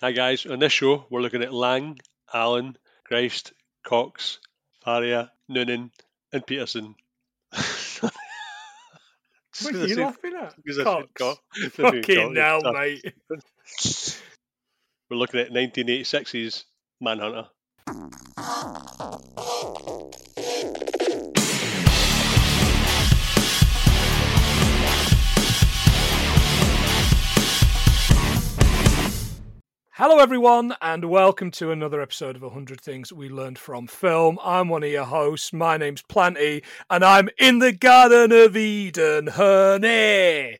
Hi guys, on this show we're looking at Lang, Allen, Greist, Cox, Faria, Noonan, and Petersen. What are you laughing at? Cox. Cox. Fucking mate. We're looking at 1986's Manhunter. Hello, everyone, and welcome to another episode of 100 Things We Learned from Film. I'm one of your hosts. My name's Planty, and I'm in the Garden of Eden, honey.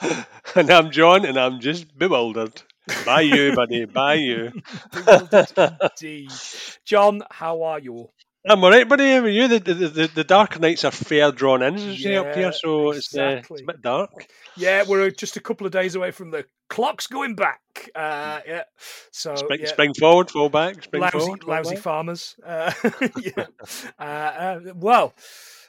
and I'm John, and I'm just bewildered. By you, buddy. By you. Bewildered indeed. John, how are you? I'm all right, buddy. How you? The, the, the, the dark nights are fair drawn in, as you up Yeah, here, so it's, uh, it's a bit dark. Yeah, we're just a couple of days away from the clocks going back. Uh, yeah, so Spring, yeah. spring forward, fall back. Spring lousy, forward, lousy back. farmers. Uh, yeah. Uh, uh, well,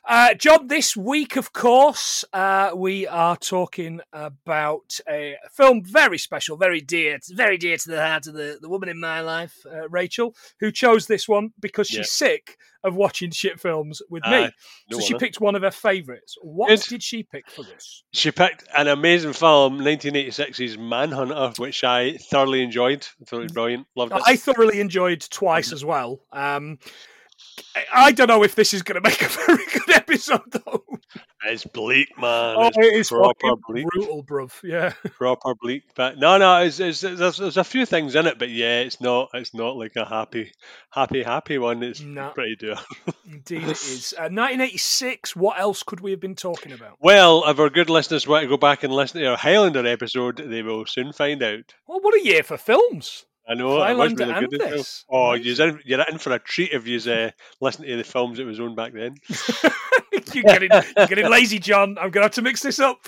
uh, John, this week, of course, uh, we are talking about a film very special, very dear, very dear to the heart of the, the woman in my life, uh, Rachel, who chose this one because she's Yeah. sick of watching shit films with me. No so she picked one of her favourites. What Good. did she pick for this? She picked an amazing film, 1986's Manhunter, which I thoroughly enjoyed. I thought it was brilliant. Loved it. I thoroughly enjoyed twice as well. Um, I- don't know if this is going to make a very good episode, though. It's bleak, man. oh, it's it is proper bleak. brutal, bruv. Yeah, proper bleak. But no, no, it's, it's, there's, there's a few things in it, but yeah, it's not it's not like a happy, happy, happy one. It's No. pretty dour. indeed it is. Uh, 1986. What else could we have been talking about? Well, if our good listeners want to go back and listen to our Highlander episode, they will soon find out. Well, what a year for films! I know it was really good. this. Oh, you're in, you're in for a treat if you uh, listen to the films that was on back then. you're getting you're getting lazy, John. I'm going to have to mix this up.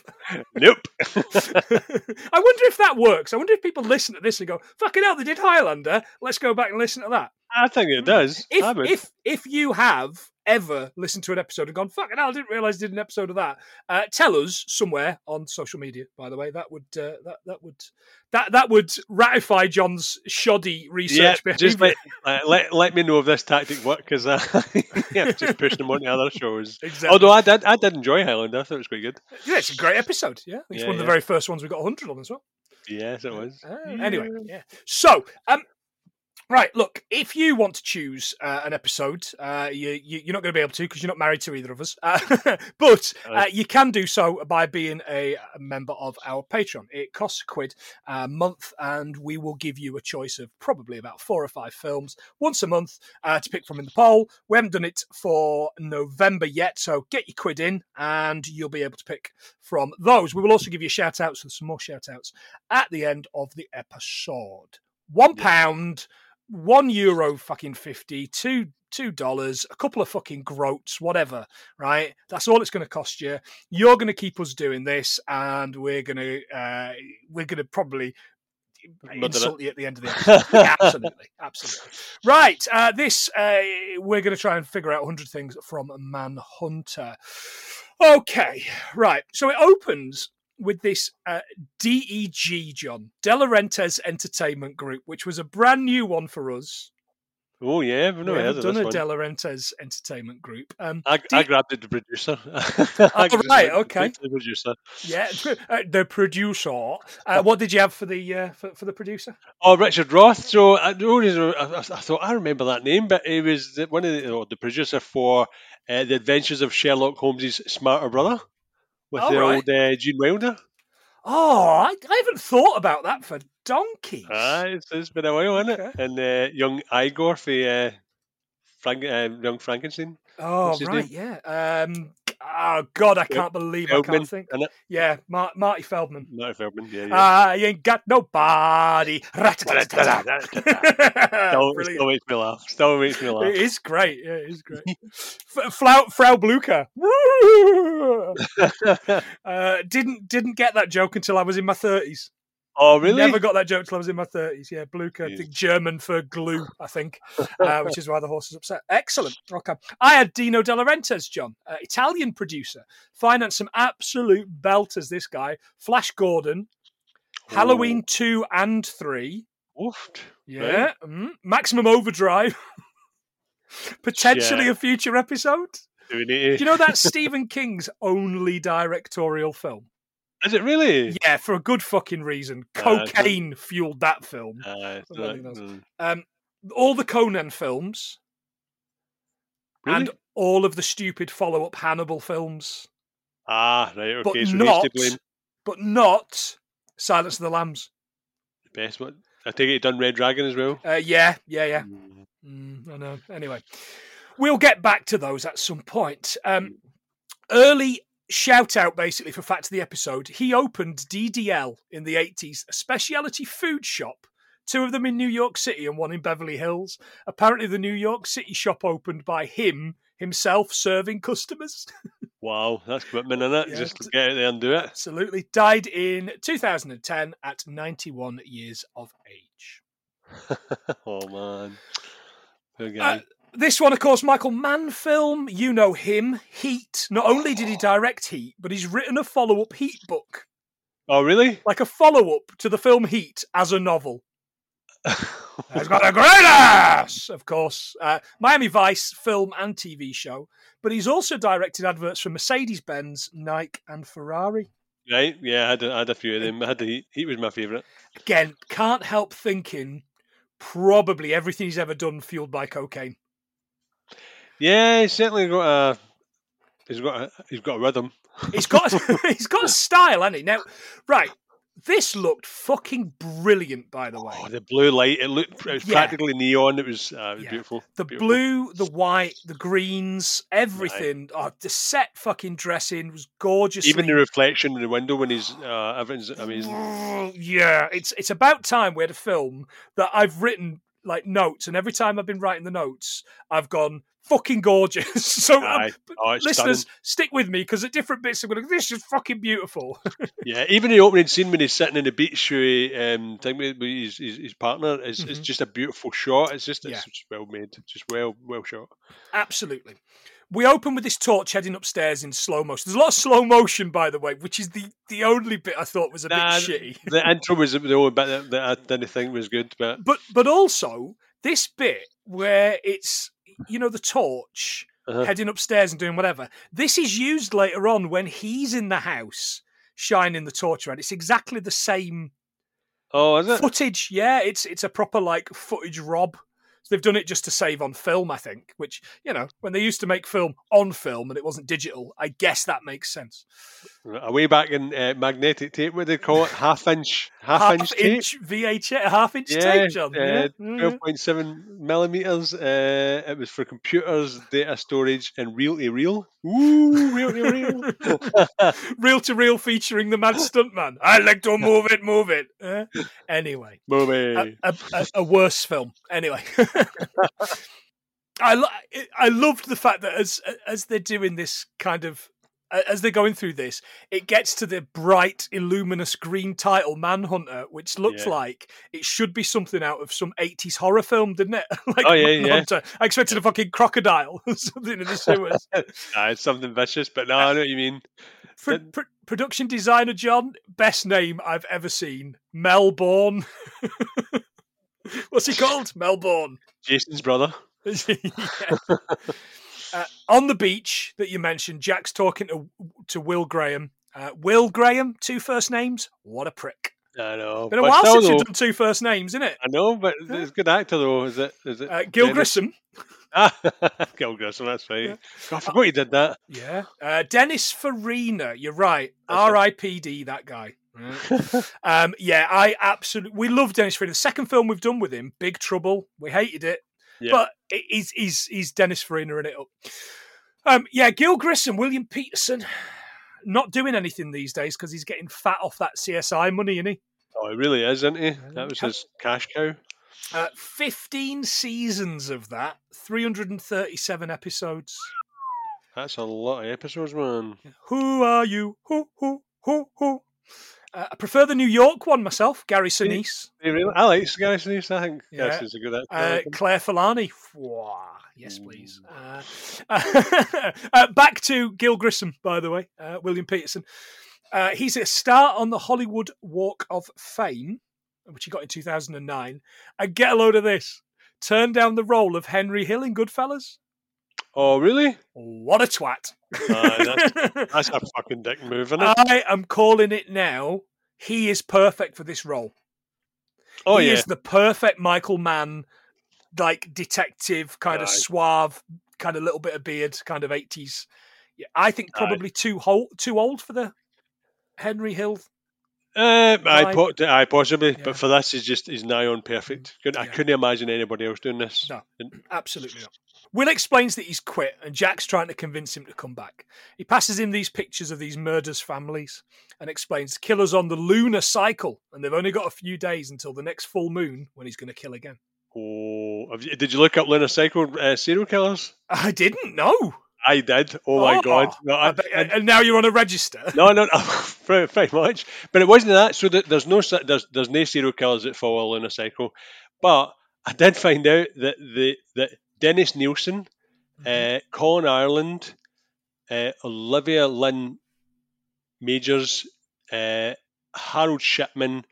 nope. I wonder if that works. I wonder if people listen to this and go, "Fucking hell, they did Highlander. Let's go back and listen to that." I think it does. If if if you have ever listened to an episode and gone fucking hell, I didn't realize I did an episode of that. Uh, tell us somewhere on social media. By the way, that would uh, that that would that that would ratify John's shoddy research behavior. just let, uh, let let me know if this tactic worked because uh, yeah, just pushing them on to other shows. exactly. Although I did, I did enjoy Highlander. I thought it was quite good. yeah, it's a great episode. Yeah, it's Yeah, one of the yeah. very first ones we got 100 on as well. Yes, it was. Uh, Anyway, yeah. So, um, right. Look, if you want to choose uh, an episode, uh, you, you you're not going to be able to because you're not married to either of us. Uh, but uh, you can do so by being a, member of our Patreon. It costs a quid a month, and we will give you a choice of probably about four or five films once a month uh, to pick from in the poll. We haven't done it for November yet, so get your quid in, and you'll be able to pick from those. We will also give you shout outs and some more shout outs at the end of the episode. One pound, one euro fucking fifty, two two dollars, a couple of fucking groats, whatever, right? That's all it's gonna cost you. You're gonna keep us doing this, and we're gonna uh we're gonna probably insult you at the end of the episode. Yeah, absolutely, absolutely. Right, uh, this uh, we're going to try and figure out 100 things from Manhunter. Okay, right. So it opens with this uh, DEG, John, De Laurentiis Entertainment Group, which was a brand new one for us. Oh yeah, I've never heard of done this a one. De Laurentiis Entertainment Group. Um, I, Do I grabbed it, the producer. Oh, right, okay. The producer. yeah, uh, the producer. Uh, what did you have for the uh, for, for the producer? Oh, Richard Roth. So I, the only reason I, I, thought I remember that name, but he was the, one of the, oh, the producer for uh, the Adventures of Sherlock Holmes's smarter brother with the right. old uh, Gene Wilder. Oh, I, I haven't thought about that for donkeys. Ah, it's, it's been a while, hasn't it? And uh, young Igor for uh, Frank, uh, young Frankenstein. Oh right, yeah. Um, oh God, I can't believe I can't think. Yeah, Mar- Marty Feldman. Not Feldman, yeah, yeah. I ain't got nobody. Still, still makes me laugh. Still makes me laugh. It is great. Yeah, it is great. F- Frau, Frau Blucher. uh, didn't didn't get that joke until I was in my thirties. Oh, really? Never got that joke till I was in my thirties. Yeah, Blucher, I think German for glue, I think, uh, which is why the horse is upset. Excellent. Okay, I had Dino De Laurentiis, John, uh, Italian producer, financed some absolute belters. This guy, Flash Gordon, Halloween two and three, Oofed. Yeah, mm, Maximum Overdrive. Potentially Yeah. a future episode. Do we need. Do you know that's Stephen King's only directorial film? Is it really? Yeah, for a good fucking reason. Uh, Cocaine fueled that film. Uh, it's I don't not- think that's- mm. Um, all the Conan films really? and all of the stupid follow-up Hannibal films, Ah, right. but Okay, so not, to blame. but not Silence of the Lambs. The best one. I think it done Red Dragon as well. Uh, yeah, yeah, yeah. Mm. Mm, I know. Anyway, we'll get back to those at some point. Um, early shout out, basically, for fact of the episode. He opened DDL in the 80s, a specialty food shop. Two of them in New York City and one in Beverly Hills. Apparently, the New York City shop opened by him himself serving customers. Wow, that's commitment in it. Yeah, Just get out there and do it. Absolutely. Died in 2010 at 91 years of age. oh man, Uh. This one, of course, Michael Mann film. You know him. Heat. Not only did he direct Heat, but he's written a follow up Heat book, oh really? like a follow up to the film Heat as a novel. He's got a great ass, of course. Uh, Miami Vice film and TV show, but he's also directed adverts for Mercedes Benz, Nike, and Ferrari. right? Yeah, I had, a, I had a few of them. I had the heat. Heat was my favourite. Again, can't help thinking probably everything he's ever done fueled by cocaine. Yeah, he's certainly got a. He's got a, he's got a rhythm. He's got he's got a style, hasn't he? Now, right, this looked fucking brilliant, by the way. Oh, the blue light! It looked it was Yeah. practically neon. It was, uh, it was Yeah. beautiful. the beautiful. blue, the white, the greens, everything. Oh, the set fucking dressing was gorgeous. Even the reflection in the window when he's uh, everything's amazing. yeah, it's it's about time we had a film that I've written like notes, and every time I've been writing the notes, I've gone fucking gorgeous. so, um. Oh, listeners, stunning. stick with me because at different bits, I'm going. to This is fucking beautiful. Yeah, even the opening scene when he's sitting in the beach um, thing with his, his, his partner is it's Mhm. just a beautiful shot. It's just it's Yeah. just well made, just well well shot. Absolutely. We open with this torch heading upstairs in slow motion. There's a lot of slow motion, by the way, which is the, the only bit I thought was a Nah, bit shitty. The intro was the only bit that, that I didn't think was good, but But but also this bit where it's you know the torch Uh-huh. heading upstairs and doing whatever. This is used later on when he's in the house shining the torch around. It's exactly the same oh, is it? footage. Yeah, it's it's a proper like footage rob. So they've done it just to save on film, I think. Which you know, when they used to make film on film and it wasn't digital, I guess that makes sense. A way back in uh, magnetic tape, what do they call it? Half inch, half, half inch tape. inch VHS, half inch Yeah, tape, John. uh, yeah. yeah. twelve point seven millimeters. Uh, it was for computers, data storage, and reel to reel. Ooh, reel to reel. reel to reel featuring the mad stuntman. I like to move it, move it. Eh? anyway, Movie. a, a, a worse film. Anyway, I lo- I loved the fact that as as they're doing this kind of as they're going through this, it gets to the bright, illuminous green title Manhunter, which looks Yeah. like it should be something out of some 80s horror film, didn't it? like Oh, yeah, yeah. I expected a fucking crocodile or something in the sewers. Ah, it's something vicious, but no, I know what you mean. Pro- pro- production designer John, best name I've ever seen. Mel Bourne. What's he called? Mel Bourne. Jason's brother. Uh, on the beach that you mentioned, Jack's talking to to Will Graham. Uh, Will Graham, two first names. What a prick! I know. Been a but while since though, you've done two first names, isn't it? I know, but it's a good actor though. Is it? Is it? Uh, Gil Grissom. Ah, Gil Grissom. That's right. Yeah. God, I forgot you did that. Yeah. Uh, Dennis Farina. You're right. R.I.P.D. That guy. Right. Um, yeah, I absolutely we love Dennis Farina. The second film we've done with him, Big Trouble, we hated it, Yeah. but it- he's he's he's Dennis Farina in it up. Um, yeah, Gil Grissom, William Petersen, not doing anything these days because he's getting fat off that CSI money, isn't he? oh, he really is, isn't he? That was his cash cow. Uh, Fifteen seasons of that, three hundred and thirty-seven episodes. That's a lot of episodes, man. Who are you? Who who who who? Uh, I prefer the New York one myself, Gary Sinise. He really, I like Gary Sinise. I think Yeah. Gary Sinise is a good actor. Uh. Claire Forlani. Yes, please. Uh, uh, back to Gil Grissom, by the way, uh, William Petersen. Uh, he's a star on the Hollywood Walk of Fame. which he got in 2009, and get a load of this. Turned down the role of Henry Hill in Goodfellas. Oh, really? What a twat. Uh, Aye, That's a fucking dick move, it? I am calling it now. He is perfect for this role. oh, he yeah. is the perfect Michael Mann, like detective, kind of suave, kind of little bit of beard, kind of 80s. Yeah, I think Aye. probably too old, too old for the Henry Hill. Uh, I, po- I possibly, Yeah. but for this, he's just he's nigh on perfect. Couldn't- I Yeah. couldn't imagine anybody else doing this. No. Absolutely not. Will explains that he's quit and Jack's trying to convince him to come back. He passes him these pictures of these murders' families and explains killer's on the lunar cycle and they've only got a few days until the next full moon when he's going to kill again. Oh, have you, did you look up Lunar Cycle uh, serial killers? I didn't know. I did. Oh, my god! No, I I, and now you're on a register. no, no, no very, very much. But it wasn't that. So that there's no there's there's no serial killers that fall follow a Cycle. But I did find out that the that Dennis Nilsen, Mm-hmm. uh, Colin Ireland, uh, Olivia Lynn Majors, uh, Harold Shipman,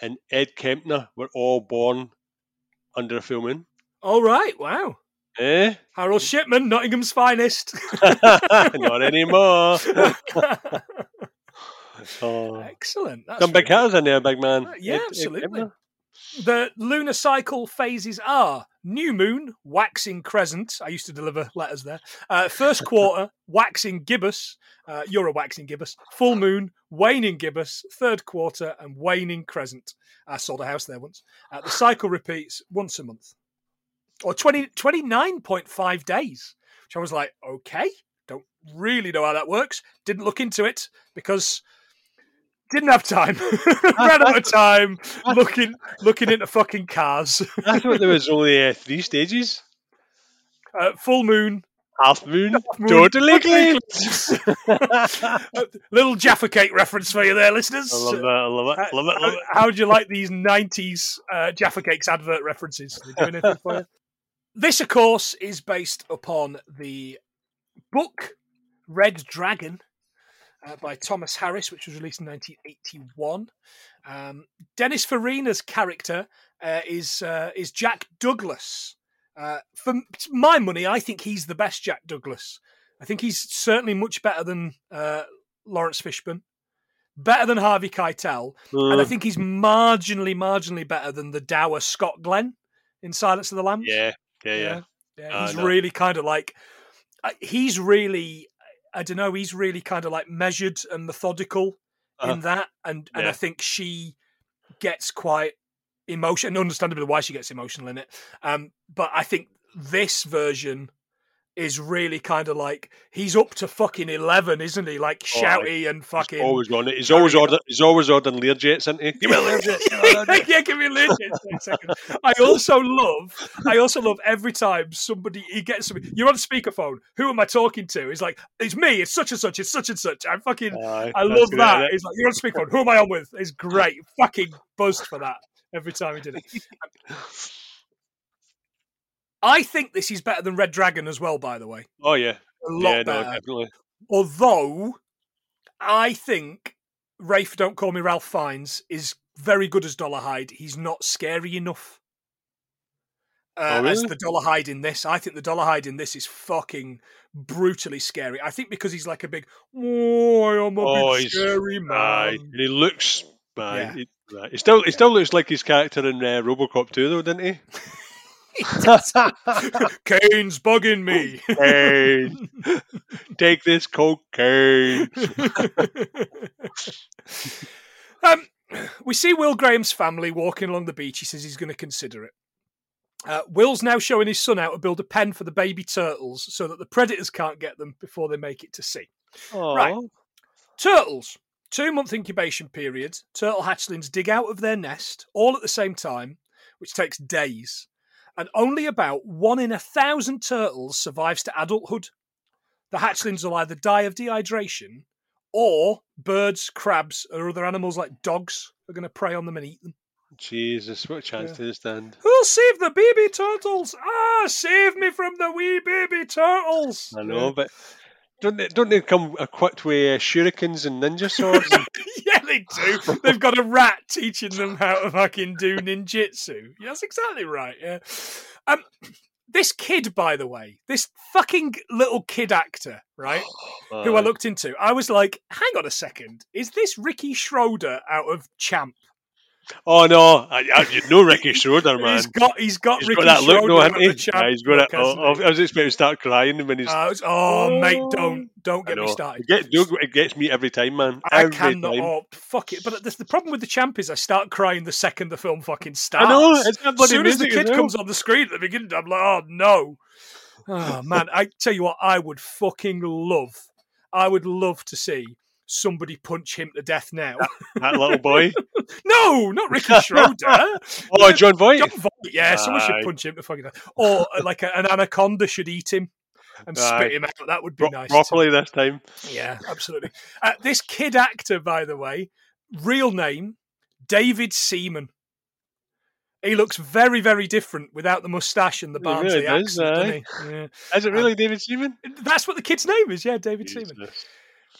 and Ed Kemper were all born under a full moon. All right. Wow. Eh? Harold Shipman, Nottingham's finest. Not anymore. oh. Excellent. That's Some big hitters in there, big man. Uh, yeah, Ed absolutely. Kemper. The lunar cycle phases are new moon, waxing crescent. I used to deliver letters there. Uh, first quarter, waxing gibbous. Uh, you're a waxing gibbous. Full moon, waning gibbous. Third quarter, and waning crescent. I sold a house there once. Uh, the cycle repeats once a month. Or 20, 29.5 days, which I was like, okay, don't really know how that works. Didn't look into it because didn't have time. Ran out of time looking looking into fucking cars. I thought there was only uh, three stages. Uh, full moon. Half moon, moon, totally. Uh, little Jaffa Cake reference for you there, listeners. I love that. I love it. Love it. Love it. How, would you like these 90s uh, Jaffa Cakes advert references? They do anything for you? This, of course, is based upon the book Red Dragon uh, by Thomas Harris, which was released in 1981. Um, Dennis Farina's character uh, is uh, is Jack Douglas. Uh, for my money, I think he's the best Jack Douglas. I think he's certainly much better than uh, Laurence Fishburne, better than Harvey Keitel, and I Mm, think he's marginally, marginally better than the dour Scott Glenn in Silence of the Lambs. yeah, yeah, yeah. Yeah, I he's know. really kind of like uh, he's really I don't know, he's really kind of like measured and methodical Uh-huh. in that and and I think she gets quite emotional understandably why she gets emotional in it. Um but I think this version is really kind of like he's up to fucking 11 isn't he like Oh, shouty and He's fucking always on it. He's always ordering. order. He's always ordering Learjets, isn't he? Give me a Learjet. give me a Learjet. yeah, give me a legit. I also love, I also love every time somebody he gets something. You're on speakerphone. Who am I talking to? He's like, it's me. It's such and such. It's such and such. I fucking, I love that. He's like, you're on speakerphone. Who am I on with? It's great. Fucking buzzed for that every time he did it. I think this is better than Red Dragon as well. By the way, Oh yeah, a lot yeah, no, better. definitely. Although I think Rafe, don't call me Ralph Fiennes, is very good as Dollar Dollarhide. He's not scary enough uh, Oh, as really? the Dollarhide in this. I think the Dollar Dollarhide in this is fucking brutally scary. I think because he's like a big, oh, I'm a Oh, big scary Aye, man. and he looks. Aye, Yeah. he, he still he still looks like his character in uh, RoboCop 2, though, didn't he? Kane's bugging me. Cocaine. Take this cocaine. um, we see Will Graham's family walking along the beach. He says he's going to consider it. Uh, Will's now showing his son how to build a pen for the baby turtles so that the predators can't get them before they make it to sea. Right. Turtles, two month incubation period. Turtle hatchlings dig out of their nest all at the same time, which takes days. And only about one in a thousand turtles survives to adulthood. The hatchlings will either die of dehydration or birds, crabs, or other animals like dogs are going to prey on them and eat them. Jesus, what chance Yeah. to stand. Who'll save the baby turtles? Ah, save me from the wee baby turtles. I know, but don't they, don't they come equipped with shurikens and ninja swords? and- yeah, they do. They've got a rat teaching them how to fucking do ninjutsu. That's exactly right. Yeah. Um, this kid, by the way, this fucking little kid actor, right? Who I looked into, I was like, hang on a second, is this Ricky Schroder out of Champ? Oh no, I, I, you know Ricky Schroder, man. He's got he's got He's Ricky got that look, Schroder no, out hasn't he? Yeah, he's got it. look, hasn't Oh. I was expecting to start crying when he's. Uh, it's- oh, mate, Oh. don't don't get me started. It, get, do- it gets me every time, man. I Every cannot. time. Oh, fuck it. But the, the problem with the champ is I start crying the second the film fucking starts. I know. It's as bloody soon as the music kid well. comes on the screen at the beginning, I'm like, oh no. Oh man, I tell you what, I would fucking love. I would love to see somebody punch him to death now. That little boy. no, not Ricky Schroder. Oh, Jon Voight. Jon Voight, yeah, someone should punch him to fucking death. Or uh, like a, an anaconda should eat him and Aye. spit him out. That would be Bro- nice. too. this time. Yeah, absolutely. Uh, this kid actor, by the way, real name David Seaman. He looks very, very different without the mustache and the He Barnsley really does, accent, doesn't he? Yeah. Is it really David Seaman? That's what the kid's name is. Yeah, David Seaman.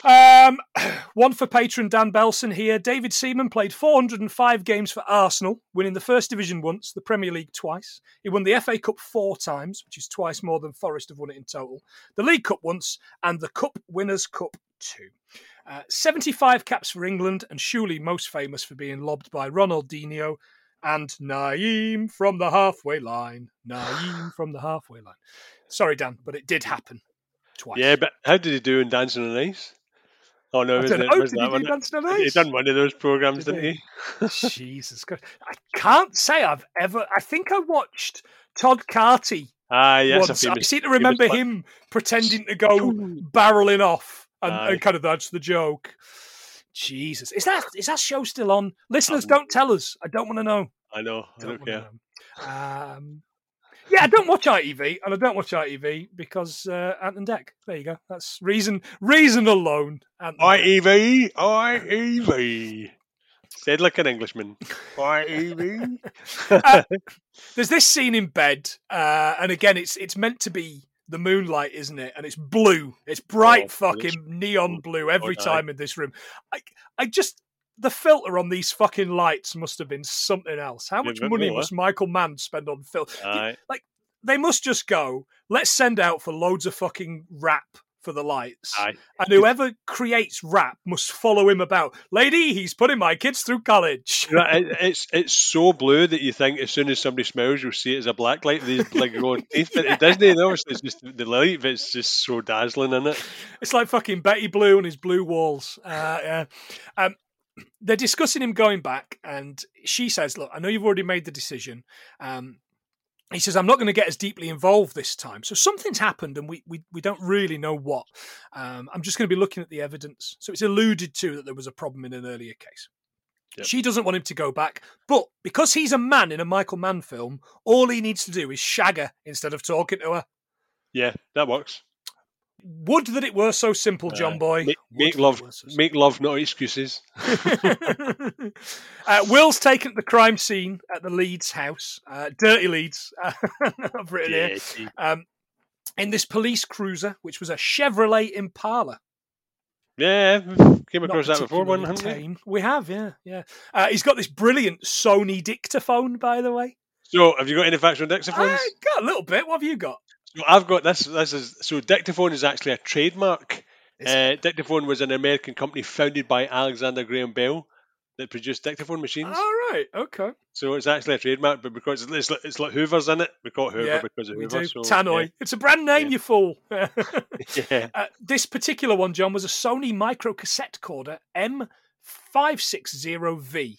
Um, one for patron Dan Belson here. David Seaman played 405 games for Arsenal, winning the First Division once, the Premier League twice. He won the FA Cup four times, which is twice more than Forest have won it in total. The League Cup once, and the Cup Winners' Cup two. Uh, 75 caps for England, and surely most famous for being lobbed by Ronaldinho and Nayim from the halfway line. Nayim from the halfway line. Sorry, Dan, but it did happen twice. Yeah, but how did he do in Dancing on Ice? Oh no, was it, know. was that he one? He done one of those programs, Did didn't he? Jesus Christ. I can't say I've ever. I think I watched Todd Carty Ah, yes, once. a I famous. seem to remember him pretending to go barreling off, and, and kind of that's the joke. Jesus, is that is that show still on? Listeners, Um, don't tell us. I don't want to know. I know. I Don't don't care. Um, yeah, I don't watch ITV, and I don't watch ITV because uh, Ant and Dec. There you go. That's reason. Reason alone. Ant and Dec. IEV, IEV. Said like an Englishman. IEV. Uh, there's this scene in bed, uh, and again, it's it's meant to be the moonlight, isn't it? And it's blue. It's bright, Oh, fucking neon blue every aye. time in this room. I I just the filter on these fucking lights must have been something else. How much money no, must Michael Mann spend on film? Like They must just go. Let's send out for loads of fucking rap for the lights. Aye. And whoever creates rap must follow him about. Lady, he's putting my kids through college. It, it's it's so blue that you think as soon as somebody smells, you'll see it as a black light. These like glowing teeth, but it doesn't. Obviously, it's just the light. But it's just so dazzling in it. It's like fucking Betty Blue and his blue walls. Uh, yeah. Um, they're discussing him going back, and she says, "Look, I know you've already made the decision." Um, he says, "I'm not going to get as deeply involved this time. So something's happened, and we we, we don't really know what. Um, I'm just going to be looking at the evidence. So it's alluded to that there was a problem in an earlier case." Yep. She doesn't want him to go back, but because he's a man in a Michael Mann film, all he needs to do is shag her instead of talking to her. Yeah, that works. Would that it were so simple, John Aye. Boy. Make, make love, so make love, not excuses. uh, Will's taken the crime scene at the Leeds house, uh, Dirty Leeds, uh, I've written here, Yeah, see. um, in this police cruiser, which was a Chevrolet Impala. yeah, came across that before, one, haven't we? tame. We have, yeah, yeah. Uh, he's got this brilliant Sony dictaphone, by the way. So, have you got any facts on dictaphones? I got a little bit. What have you got? So I've got this. This is so. Dictaphone is actually a trademark. Uh, Dictaphone was an American company founded by Alexander Graham Bell that produced dictaphone machines. All right, okay. So it's actually a trademark, but because it's, like- it's like Hoover's in it, we call it Hoover Yeah, because of Hoover. do. So, Tannoy. It's a brand name, Yeah. you fool. Yeah. yeah. Uh, this particular one, John, was a Sony micro cassette recorder M560V.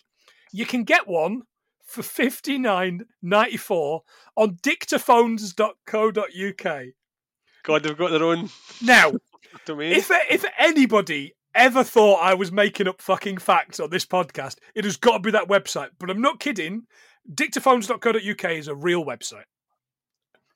You can get one for fifty nine ninety four on dictaphones.co.uk. God, they've got their own Now, domain. if if anybody ever thought I was making up fucking facts on this podcast, it has got to be that website. But I'm not kidding. Dictaphones.co.uk is a real website.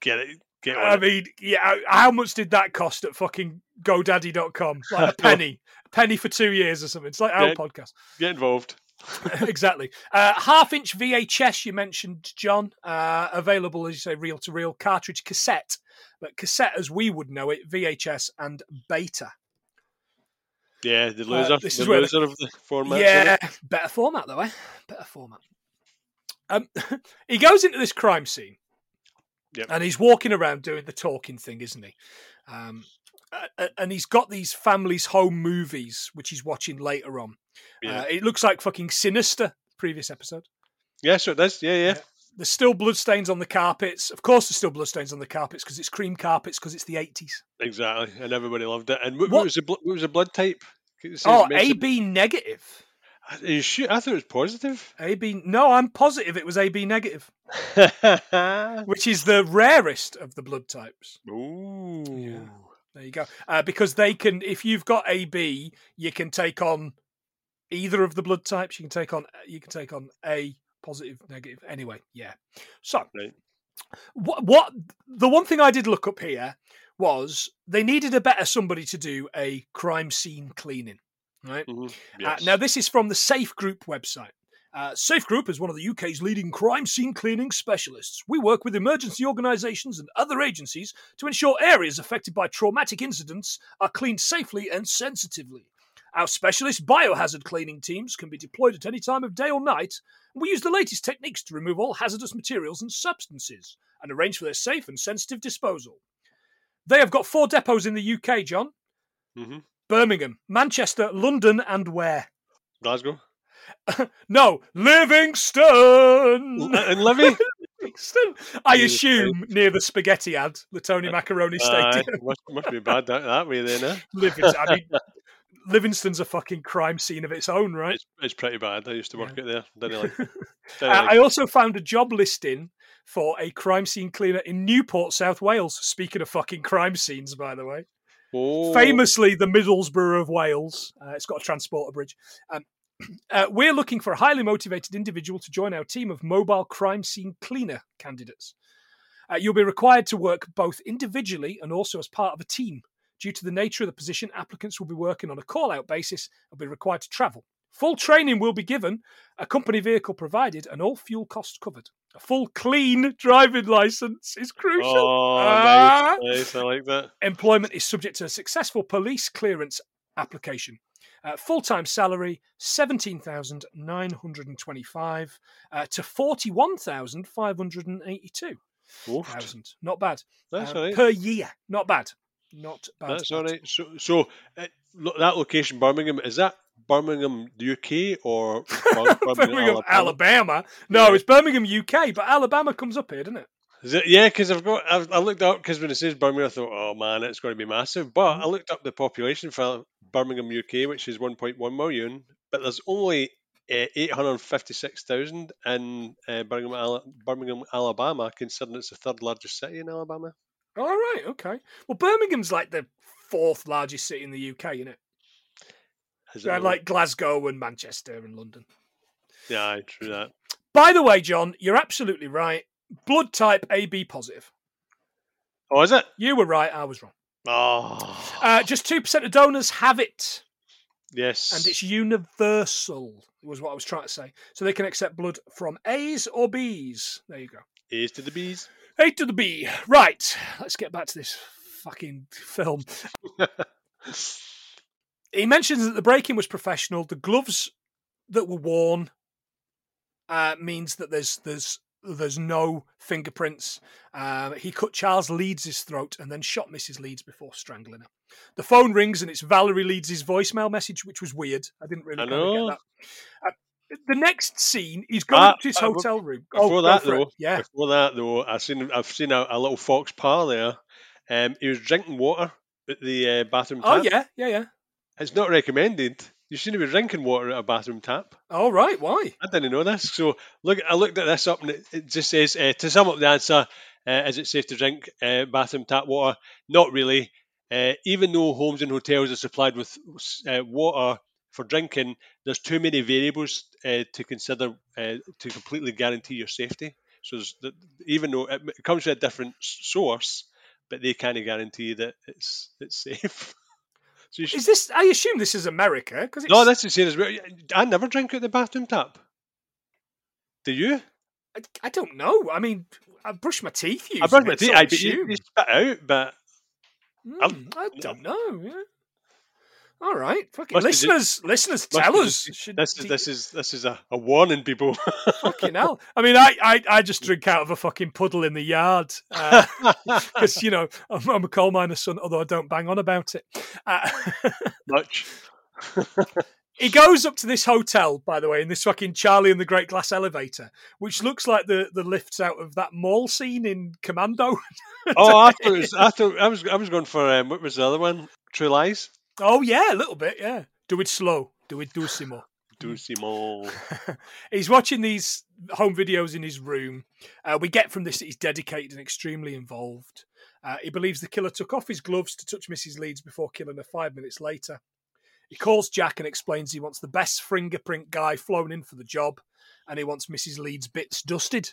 get it. Get I it. mean, yeah, how- much did that cost at fucking GoDaddy.com? Like a penny, a penny for two years or something. It's like our podcast. Get involved. exactly. Uh, half inch VHS, you mentioned, John, uh, available, as you say, reel to reel cartridge cassette, but cassette as we would know it, VHS and beta. Yeah, the loser. this the is where loser of the format. yeah, better format though, eh? Better format. Um, he goes into this crime scene, Yep. and he's walking around doing the talking thing, isn't he? Um, and he's got these family's home movies, which he's watching later on. Yeah. Uh, it looks like fucking Sinister. Previous episode. Yeah, so it does. Yeah, yeah. There's still bloodstains on the carpets. Of course, there's still bloodstains on the carpets because it's cream carpets because it's the 80s. Exactly. And everybody loved it. And what, What- was the what was the blood type? Oh, AB negative. Sure? I thought it was positive. AB. No, I'm positive it was AB negative, which is the rarest of the blood types. Ooh. There you go. Uh, because they can, if you've got AB, you can take on either of the blood types. You can take on, you can take on A positive, negative. Anyway, yeah. So, Right. what, what the one thing I did look up here was they needed a better somebody to do a crime scene cleaning, right? Mhm. Uh, now, this is from the Safe Group website. Uh, Safe Group is one of the UK's leading crime scene cleaning specialists. We work with emergency organisations and other agencies to ensure areas affected by traumatic incidents are cleaned safely and sensitively. Our specialist biohazard cleaning teams can be deployed at any time of day or night, and we use the latest techniques to remove all hazardous materials and substances and arrange for their safe and sensitive disposal. They have got four depots in the UK, John Mhm. Birmingham, Manchester, London, and where? Glasgow. No, Livingston. and Livy. Livingston. I assume near the spaghetti ad, the Tony Macaroni Aye, Stadium. must, must be bad that, that way then, eh? Livingston. I mean, Livingston's a fucking crime scene of its own, right? It's, it's pretty bad. I used to work it there. Didn't like. Didn't like I also found a job listing for a crime scene cleaner in Newport, South Wales. Speaking of fucking crime scenes, by the way, oh, famously the Middlesbrough of Wales. Uh, it's got a transporter bridge. Um, uh, we're looking for a highly motivated individual to join our team of mobile crime scene cleaner candidates. Uh, you'll be required to work both individually and also as part of a team. Due to the nature of the position, applicants will be working on a call out basis and be required to travel. Full training will be given, a company vehicle provided, and all fuel costs covered. A full clean driving license is crucial. Oh, Ah. nice, nice. I like that. Employment is subject to a successful police clearance application. Uh, Full time salary seventeen thousand nine hundred and twenty five uh, to forty one thousand five hundred and eighty two thousand. Not bad that's Uh, right. per year. Not bad. Not bad. That's all right. So, so uh, look, that location, Birmingham, is that Birmingham, UK, or Bir- Birmingham, Alabama. No, Yeah. it's Birmingham, UK, but Alabama comes up here, doesn't it? Is it? Yeah, because I've got. I've, I looked up because when it says Birmingham, I thought, oh man, it's going to be massive. But Mhm. I looked up the population for Birmingham, UK, which is 1.1 million, but there's only uh, 856,000 in uh, Birmingham, Ala- Birmingham, Alabama, considering it's the third largest city in Alabama. All right, okay. Well, Birmingham's like the fourth largest city in the UK, isn't it? Uh, like Glasgow and Manchester and London. yeah, true that. By the way, John, you're absolutely right. Blood type AB positive. Oh, is it? You were right. I was wrong. Oh, Uh, just two percent of donors have it, yes. and it's universal. Was what I was trying to say. So they can accept blood from A's or B's. There you go. A's to the B's. A to the B. Right. Let's get back to this fucking film. He mentions that the break-in was professional. The gloves that were worn uh, means that there's there's there's no fingerprints. Uh, he cut Charles Leeds' throat and then shot Mrs. Leeds before strangling her. The phone rings and it's Valerie Leeds' voicemail message, which was weird. I didn't really get know. that. Uh, the next scene, he's going Ah, up to his uh, hotel room. Before go that, it. though, yeah. before that though, I've seen I've seen a, a little fox par there. Um, he was drinking water at the uh, bathroom tap. Oh yeah, yeah, yeah. It's not recommended. You shouldn't be drinking water at a bathroom tap. All right, why? I didn't know this. So look, I looked at this up and it, it just says uh, to sum up the answer: uh, Is it safe to drink uh, bathroom tap water? Not really. Uh, even though homes and hotels are supplied with uh, water for drinking, there's too many variables uh, to consider uh, to completely guarantee your safety. So the, even though it, it comes from a different source, but they kind of guarantee that it's it's safe. so you should, Is this? I assume this is America because no, that's the same as well. I never drink at the bathroom tap. Do you? I, I don't know. I mean, I brush my teeth. I brush my teeth. so I I you, you spit out, but Hmm, I don't know. Yeah. All right, fucking Must listeners, listeners, tell us. This is this is this is a, a warning, people. fucking hell. I mean, I, I, I just drink out of a fucking puddle in the yard because you know I'm, I'm a coal miner's son, although I don't bang on about it. Uh, Much. he goes up to this hotel, by the way, in this fucking Charlie and the Great Glass elevator, which looks like the the lifts out of that mall scene in Commando. Oh, I thought it was, I thought I was I was going for um, what was the other one? True Lies. Oh yeah, a little bit, yeah. Do it slow. Do it dulcimo. Dulcimo. he's watching these home videos in his room. Uh, we get from this that he's dedicated and extremely involved. Uh, he believes the killer took off his gloves to touch Mrs. Leeds before killing her five minutes later. He calls Jack and explains he wants the best fingerprint guy flown in for the job, and he wants Mrs. Leeds' bits dusted.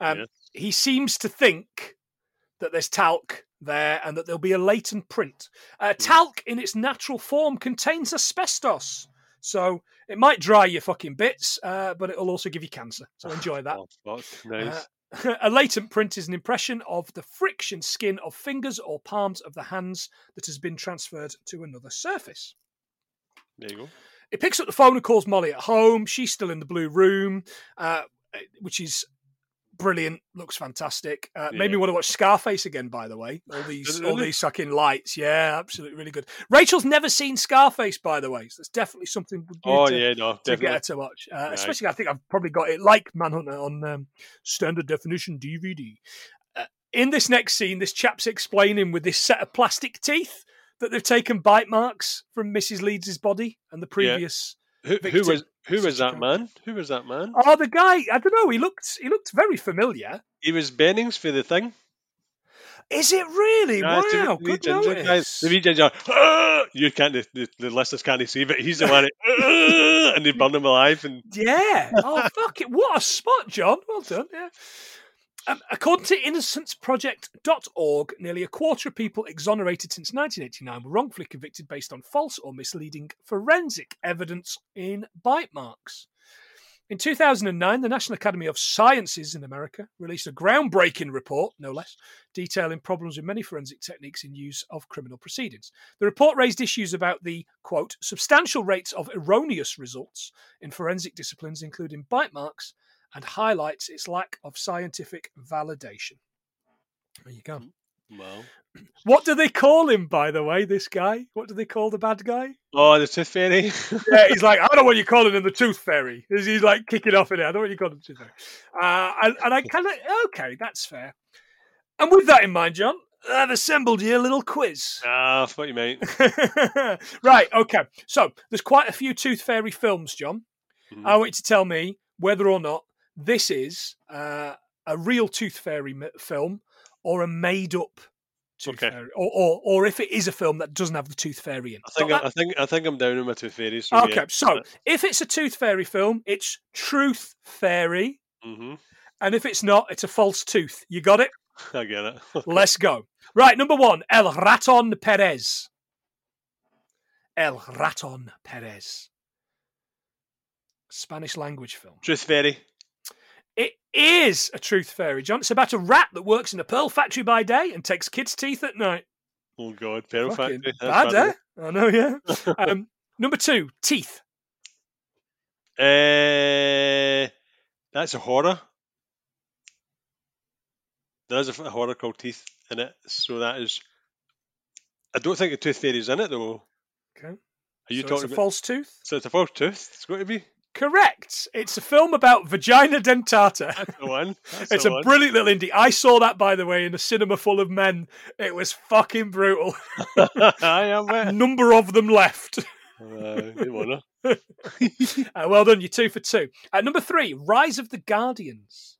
Um, Yes. He seems to think that there's talc there and that there'll be a latent print. Uh, talc, in its natural form, contains asbestos. So it might dry your fucking bits, uh, but it'll also give you cancer. So enjoy that. Oh. Nice. Uh, a latent print is an impression of the friction skin of fingers or palms of the hands that has been transferred to another surface. there you go. He picks up the phone and calls Molly at home. She's still in the blue room, uh, which is brilliant. Looks fantastic. Uh, Made me want to watch Scarface again. By the way, all these all these fucking lights. Yeah, absolutely, really good. Rachel's never seen Scarface, by the way. So that's definitely something Oh to, yeah, no, to get her definitely. to watch. Uh, Right. Especially, I think I've probably got it like Manhunter on um, standard definition DVD. Uh, in this next scene, this chap's explaining with this set of plastic teeth that they've taken bite marks from Mrs. Leeds' body and the previous. Who, who was who was that man? Who was that man? Oh, the guy! I don't know. He looked he looked very familiar. He was Bennings for the thing. Is it really? Yeah, the wow, wee good ginger guy. The wee ginger. "Ah!" You can't. The, the, the listeners can't see, but he's the one. that, "Ah!" and they burn him alive. And Yeah. Oh, fuck it. What a spot, John. Well done. Yeah. Um, according to innocenceproject.org, nearly a quarter of people exonerated since 1989 were wrongfully convicted based on false or misleading forensic evidence in bite marks. In 2009, the National Academy of Sciences in America released a groundbreaking report, no less, detailing problems with many forensic techniques in use of criminal proceedings. The report raised issues about the, quote, substantial rates of erroneous results in forensic disciplines, including bite marks, and highlights its lack of scientific validation. There you go. well, What do they call him, by the way, this guy? What do they call the bad guy? oh, the tooth fairy. yeah, he's like, I don't know what you're calling him, the tooth fairy. He's he's like kicking off in it. I don't know what you call him, tooth fairy. Uh, and, and I kind of, okay, that's fair. And with that in mind, John, I've assembled you a little quiz. ah, what you mean? right, okay. So there's quite a few tooth fairy films, John. Mhm. I want you to tell me whether or not this is uh, a real tooth fairy film or a made up tooth Okay. fairy, or, or or if it is a film that doesn't have the tooth fairy in. I think Got I, think I think I'm down on my tooth fairies. So Okay, so if it's a tooth fairy film, it's truth fairy, hmm and if it's not, it's a false tooth. You got it? I get it. Let's go. Right, number one, El Raton Perez. El Raton Perez. Spanish language film. Tooth fairy. Is a truth fairy, John. It's about a rat that works in a pearl factory by day and takes kids' teeth at night. Oh God, pearl Fucking factory. bad, That's eh? I know, yeah. um, number two, teeth. Uh, that's a horror. There is a horror called Teeth in it, so that is. I don't think the tooth fairy's in it though. Okay. Are you so talking it's a about? false tooth? So it's a false tooth. It's going to be. Correct. It's a film about vagina dentata. That's the one. That's It's the a one. brilliant little indie. I saw that, by the way, in a cinema full of men. It was fucking brutal. I am A number of them left. Uh? Uh, well done, you're two for two. At number three, Rise of the Guardians.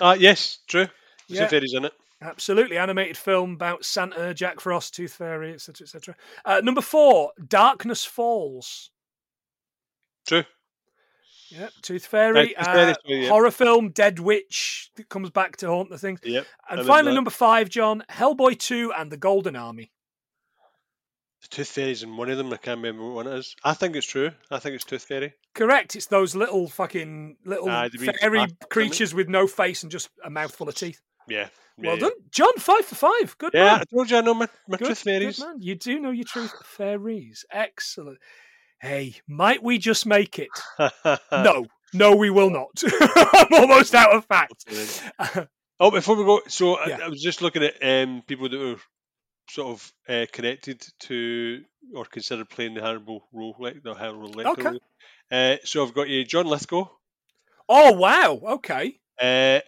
Ah, yes, true. Yeah. Fairy's in it. Absolutely, animated film about Santa, Jack Frost, Tooth Fairy, etc., etc. Uh, number four, Darkness Falls. True. Yeah, Tooth Fairy. Tooth uh, true, yeah. Horror film, Dead Witch that comes back to haunt the thing. Yep. And finally, number five, John, Hellboy 2 and the Golden Army. The Tooth fairy's in one of them. I can't remember what one it is. I think it's true. I think it's Tooth fairy. Correct. It's those little fucking little wee fairy bastards, isn't it? creatures with no face and just a mouthful of teeth. Yeah. Well yeah, done, John. Five for five. Good Yeah, man. I told you I know my, my Good, truth good fairies. man. You do know your truth fairies. Excellent. Hey, might we just make it? No, no, we will not. I'm almost out of fact. Oh, before we go, so I- Yeah. I, was just looking at um, people that were sort of uh, connected to or considered playing the Hannibal role, like the Hannibal Lecter. Okay. Uh, so I've got you, John Lithgow, Oh wow. Okay. uh,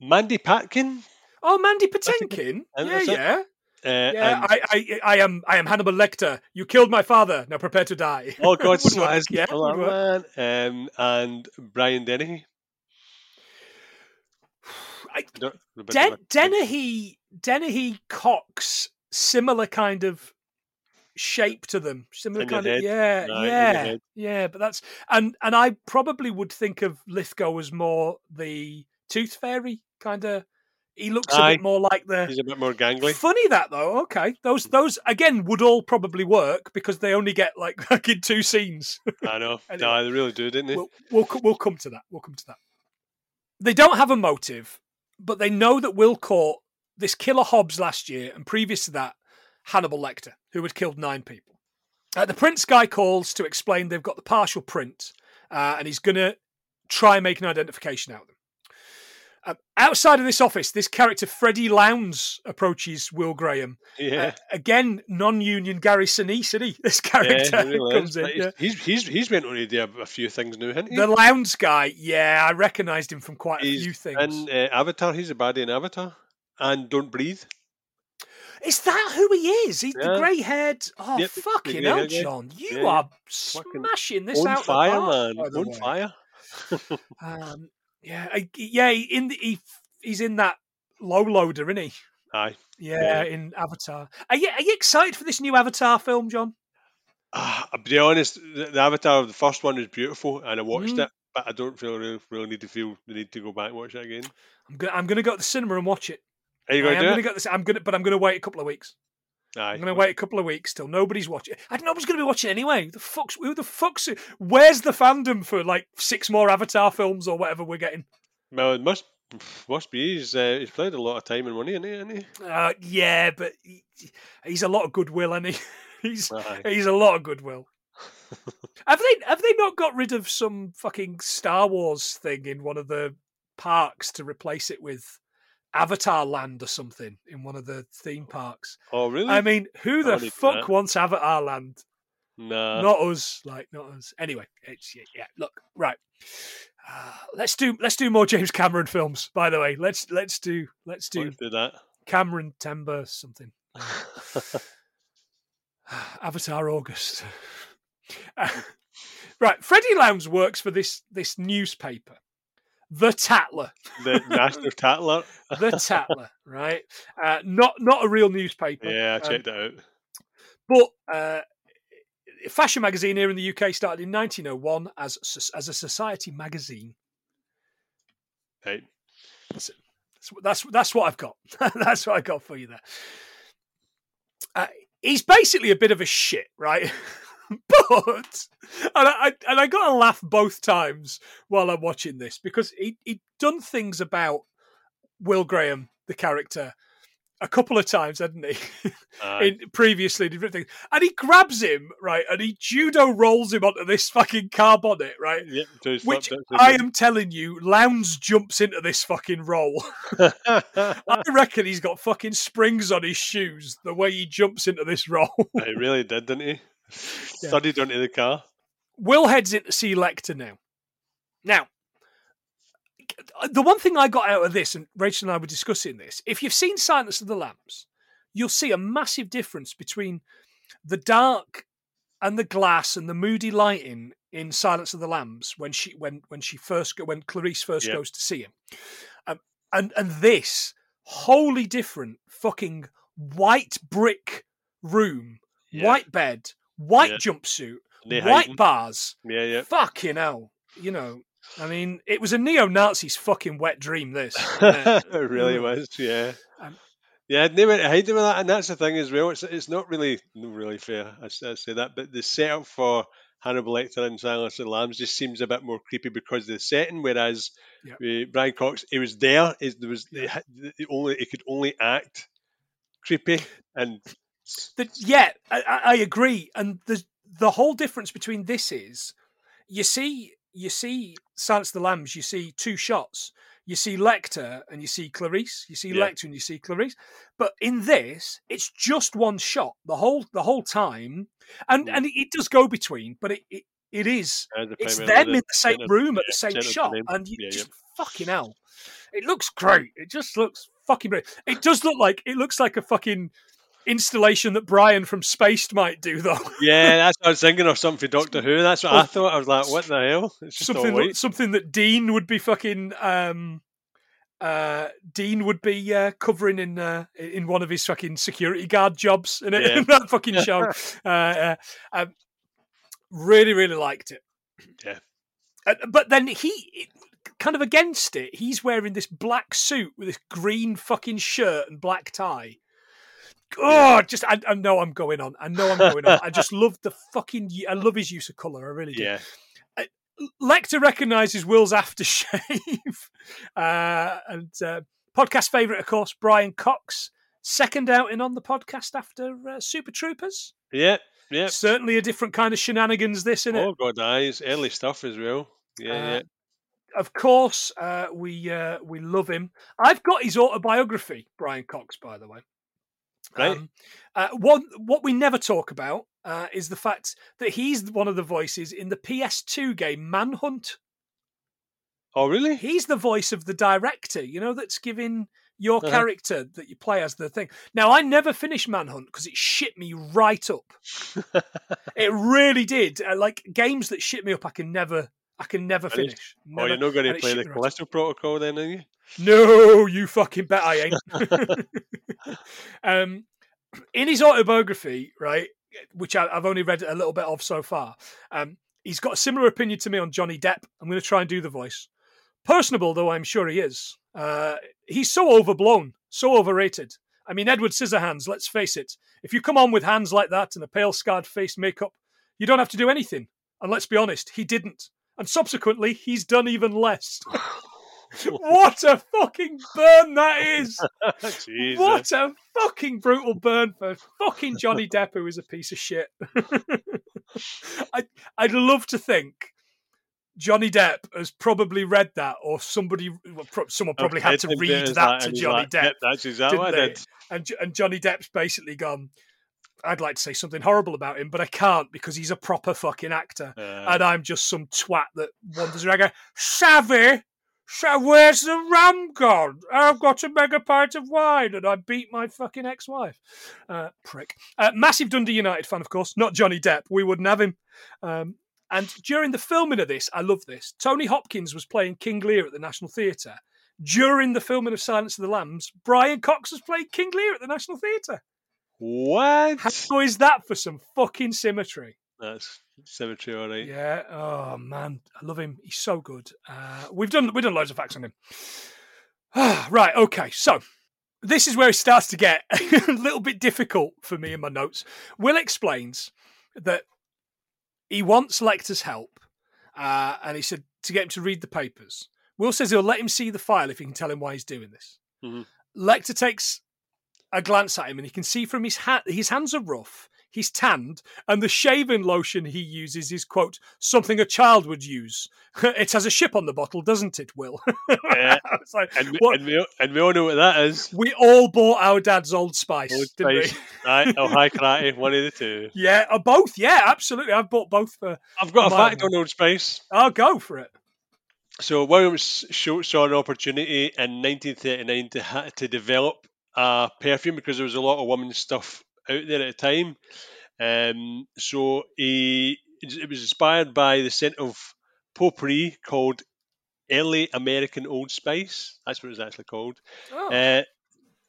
Mandy Patkin, Oh, Mandy Patinkin. Yeah, yeah, uh, yeah. and I, I, I am, I am Hannibal Lecter. You killed my father. Now prepare to die. oh God, Would so work, as- yeah, oh, man, um, and Brian Dennehy. I- No, Den- Dennehy, Dennehy Cox, similar kind of shape to them. Similar In kind of head? yeah, your yeah, yeah. But that's and and I probably would think of Lithgow as more the Tooth Fairy kind of. He looks a bit more like the. He's a bit more gangly. Funny that though. Okay, those those again would all probably work because they only get like fucking two scenes. I know. Anyway. No, they really do, didn't they? we'll, we'll we'll come to that. We'll come to that. They don't have a motive, but they know that Will caught this killer Hobbs last year, and previous to that, Hannibal Lecter, who had killed nine people. Uh, the Prince guy calls to explain they've got the partial print, uh, and he's going to try and make an identification out of them. Um, outside of this office, this character Freddie Lounds approaches Will Graham. yeah. Uh, again, non-union Gary Sinise, isn't he? This character Yeah, really comes is. in. Yeah. he's, he's he's went on a, a few things now, hasn't he? The Lounds guy, yeah, I recognised him from quite a few things. in uh, Avatar, he's a baddie in Avatar, and Don't Breathe. Is that who he is? He's the grey haired. Oh, Yep, fucking hell. John. You Yeah, are smashing this on out fire, the park, man, on fire. Um, yeah, I- yeah. In the, he, he's in that low loader, isn't he? Aye. Yeah, in Avatar. Are you, are you excited for this new Avatar film, John? Ah, I'll be honest, the, the Avatar of the first one is beautiful, and I watched Mm. it, but I don't feel really, really need to feel the need to go back and watch it again. I'm gonna I'm gonna go to the cinema and watch it. Are you I going am to do gonna it? go to the, I'm gonna, but I'm gonna wait a couple of weeks. Aye. I'm gonna wait a couple of weeks till nobody's watching. I don't know I was gonna be watching anyway. The fuck's who the fuck's where's the fandom for like six more Avatar films or whatever we're getting? Well, it must must be. He's uh, he's played a lot of time and money, isn't he? Isn't he? Uh, yeah, but he, he's a lot of goodwill, and he he's Aye. he's a lot of goodwill. have they have they not got rid of some fucking Star Wars thing in one of the parks to replace it with Avatar Land or something in one of the theme parks? Oh, really? I mean, who the I wouldn't do fuck wants Avatar Land? nah. not us, like not us. Anyway, it's yeah. yeah look, right. Uh, let's do let's do more James Cameron films. By the way, let's let's do let's do Let's do that. Cameron Timber something. Avatar August. Uh, right, Freddie Lounds works for this this newspaper, The Tatler. the National Tatler, The Tatler, right? Uh, not not a real newspaper. Yeah, I um, checked it out. But uh, fashion magazine here in the UK started in 1901 as as a society magazine. Right. That's that's that's what I've got. that's what I got for you there. Uh, he's basically a bit of a shit, right? but and I and I got to laugh both times while I'm watching this because he he'd done things about Will Graham, the character, a couple of times, hadn't he? Aye. in previously different things. And he grabs him, right, and he judo rolls him onto this fucking car bonnet, right? He's Which I am telling you, Lounds jumps into this fucking roll. I reckon he's got fucking springs on his shoes the way he jumps into this roll. he really did, didn't he? Yeah. Studied onto the car. Will heads in to see Lecter now. Now, the one thing I got out of this, and Rachel and I were discussing this, if you've seen Silence of the Lambs, you'll see a massive difference between the dark and the glass and the moody lighting in Silence of the Lambs when she when when she first go, when Clarice first Yeah. goes to see him, um, and and this wholly different fucking white brick room, Yeah. white bed, white Yeah. jumpsuit, They white hiding. bars. Yeah, yeah. Fucking hell. You know, I mean, it was a neo Nazi's fucking wet dream, this. Uh, it really mm. was, yeah. Um, yeah, they went hiding with that, and that's the thing as well. It's it's not really not really fair. I say that, but the setup for Hannibal Lecter and Silence of the Lambs just seems a bit more creepy because of the setting. Whereas Yep. with Brian Cox, he was there. Is there was Yeah. only he could only act creepy and The, yeah, I, I agree. And the the whole difference between this is, you see, you see Silence of the Lambs. You see two shots. You see Lecter and you see Clarice. You see Yeah. Lecter and you see Clarice. But in this, it's just one shot the whole the whole time, and Mm. and it, it does go between, but it it, it is it's them in the same room at the same shot, and you Yeah, yeah. just fucking hell. It looks great. It just looks fucking great. It does look like it looks like a fucking installation that Brian from Spaced might do, though. Yeah, that's what I was thinking of something for Doctor Who. That's what I thought. I was like, what the hell? It's just all something white. something that Dean would be fucking um uh Dean would be uh covering in uh in one of his fucking security guard jobs in, it, Yeah. in that fucking show. uh, uh um, really really liked it. Yeah. Uh, but then he kind of against it. He's wearing this black suit with this green fucking shirt and black tie. Oh, just I, I know I'm going on. I know I'm going on. I just love the fucking. I love his use of color. I really do. Yeah, Lecter recognises Will's aftershave. uh, and uh, podcast favourite, of course, Brian Cox. Second outing on the podcast after uh, Super Troopers. yeah, yeah. Certainly a different kind of shenanigans, this, isn't it? Oh god, eyes, early stuff as well. Yeah, Uh, yeah. Of course, uh, we uh, we love him. I've got his autobiography, Brian Cox, by the way. Right. Um, uh, one, what we never talk about uh, is the fact that he's one of the voices in the PS2 game Manhunt. Oh really? He's the voice of the director, you know, that's giving your Uh-huh. character that you play as the thing. Now, I never finished Manhunt because it shit me right up. It really did. Uh, like games that shit me up, I can never, I can never finish. oh, you're not going to play the me right up. Callisto Protocol then, are you? No, you fucking bet I ain't. um, in his autobiography, right, which I, I've only read a little bit of so far, um, he's got a similar opinion to me on Johnny Depp. I'm going to try and do the voice. Personable though, I'm sure he is. Uh, he's so overblown, so overrated. I mean, Edward Scissorhands. Let's face it. If you come on with hands like that and a pale, scarred face, makeup, you don't have to do anything. And let's be honest, he didn't. And subsequently, he's done even less. what a fucking burn that is! What a fucking brutal burn for fucking Johnny Depp, who is a piece of shit. I, I'd love to think Johnny Depp has probably read that, or somebody, someone probably had to read Burns that to Johnny like, Depp, that's exactly what I didn't they? and and Johnny Depp's basically gone. I'd like to say something horrible about him, but I can't because he's a proper fucking actor, Uh, and I'm just some twat that wanders around. Going, Savvy, so where's the rum gone? I've got a mega pint of wine, and I beat my fucking ex-wife. Uh, prick. Uh, massive Dundee United fan, of course, not Johnny Depp. We wouldn't have him. Um, and during the filming of this, I love this. Tony Hopkins was playing King Lear at the National Theatre. During the filming of Silence of the Lambs, Brian Cox was playing King Lear at the National Theatre. What? How is that for some fucking symmetry? That's symmetry, all right. Yeah. Oh man, I love him. He's so good. Uh, we've done we've done loads of facts on him. right. Okay. So this is where it starts to get a little bit difficult for me in my notes. Will explains that he wants Lecter's help, uh, and he said to get him to read the papers. Will says he'll let him see the file if he can tell him why he's doing this. Mhm. Lecter takes a glance at him, and he can see from his hat his hands are rough. He's tanned, and the shaving lotion he uses is quote something a child would use. it has a ship on the bottle, doesn't it, Will? Yeah. Like, And, we- and, we, and we all know what that is. we all bought our dad's Old Spice, Old didn't Spice. Right, oh, Hai Karate, one of the two. Yeah, uh, both. Yeah, absolutely. I've bought both for. I've got a fact on Old Spice. I'll go for it. So Williams saw an opportunity in 1939 to to develop a perfume because there was a lot of women's stuff out there at the time. Um, so he it was inspired by the scent of potpourri called Early American Old Spice. That's what it was actually called. Oh. Uh,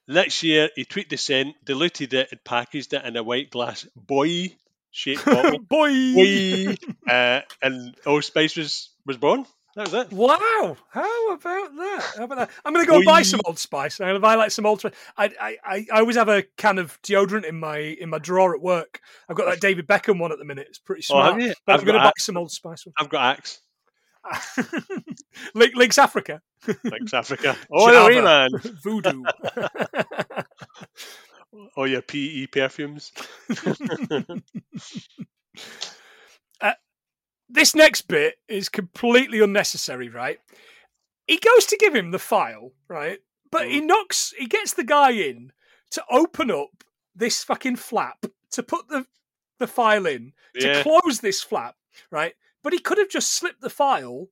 next year, he tweaked the scent, diluted it, and packaged it in a white glass boy shaped bottle. Boy. Boy. uh, and Old Spice was was born. That was it. Wow! How about that? How about that? I'm going to go and buy some Old Spice. I'm going to buy like some Old Spice. I, I, I, always have a can of deodorant in my in my drawer at work. I've got that David Beckham one at the minute. It's pretty Oh, smart. you? but I've I'm going to buy some Old Spice one. I've got Axe. Link, Lynx Africa. Lynx Africa. Oh, man. Voodoo. Oh, your PE perfumes. This next bit is completely unnecessary, right? He goes to give him the file, right? But he mm. knocks, he gets the guy in to open up this fucking flap to put the the file in to Yeah. close this flap, right? But he could have just slipped the file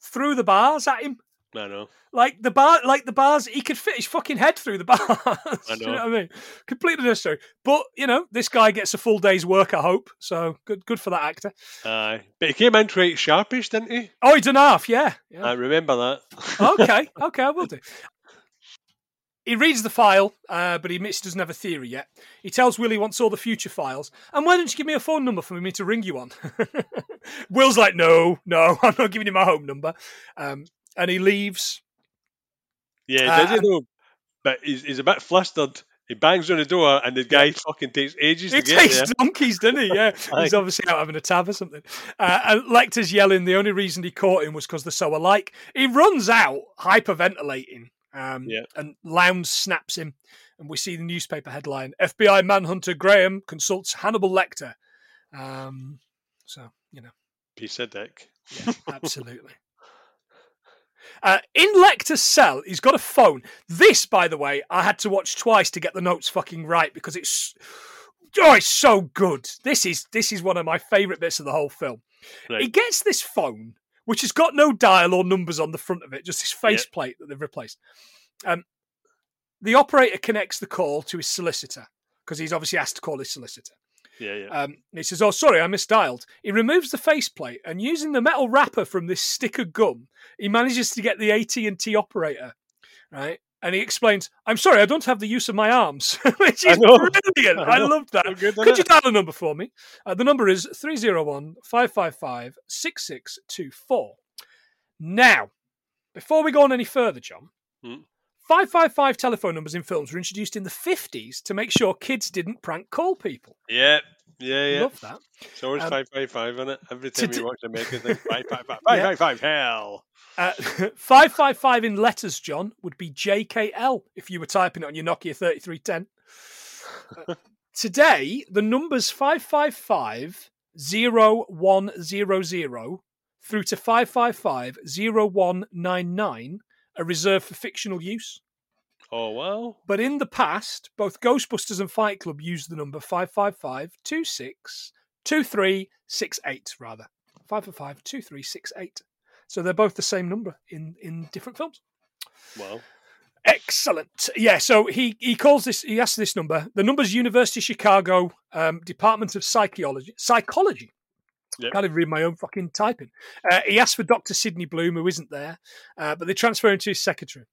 through the bars at him. I know. Like the bar, like the bars, he could fit his fucking head through the bars. I Do you know know. what I mean? Completely necessary. But you know, this guy gets a full day's work. I hope so. Good, good for that actor. Aye. But he came in quite sharpish, didn't he? Oh, he done half. Yeah. yeah. I remember that. okay, okay, I will do. He reads the file, uh, but he admits he doesn't have a theory yet. He tells Will he wants all the future files. And why don't you give me a phone number for me to ring you on? Will's like, no, no, I'm not giving you my home number. Um, and he leaves. Yeah, Uh, does he though? But he's, he's a bit flustered. He bangs on the door, and the guy fucking takes ages It to get takes donkeys, doesn't he? Yeah, he's obviously out having a tab or something. Uh, and Lecter's yelling. The only reason he caught him was because they're so alike. He runs out, hyperventilating, um, Yeah. and Lounds snaps him. And we see the newspaper headline: FBI manhunter Graham consults Hannibal Lecter. Um, so you know, Piece of dick. yeah, absolutely. Uh, in Lecter's cell, he's got a phone. This, by the way, I had to watch twice to get the notes fucking right because it's oh, it's so good. This is this is one of my favourite bits of the whole film. Right. He gets this phone, which has got no dial or numbers on the front of it, just this faceplate that they've replaced. Um, the operator connects the call to his solicitor because he's obviously asked to call his solicitor. Yeah, yeah. Um, and he says, "Oh, sorry, I misdialed." He removes the faceplate and, using the metal wrapper from this stick of gum, he manages to get the AT and T operator, right? And he explains, "I'm sorry, I don't have the use of my arms," which is know. brilliant. I I, loved that. So good, Could you dial a number for me? Uh, the number is 301 555 6624. Now, before we go on any further, John, Hmm. 555 telephone numbers in films were introduced in the 50s to make sure kids didn't prank call people. yeah, yeah, yeah. Love that. So it's Um, five five five in it. Every time you watch American thing, five five five five five five hell. Uh, 555 in letters, John, would be JKL if you were typing it on your Nokia 3310. Uh, today, the numbers 555 0100 through to 555 0199 are reserved for fictional use. Oh well. But in the past, both Ghostbusters and Fight Club used the number 555 26 2368, rather. 555 2368. So they're both the same number in, in different films. Well. Excellent. Yeah, so he, he calls this, he asks this number. The number's University of Chicago um, Department of Psychology. Psychology. Yep. Can't even read my own fucking typing. Uh, he asks for Dr. Sidney Bloom, who isn't there, uh, but they transfer him to his secretary.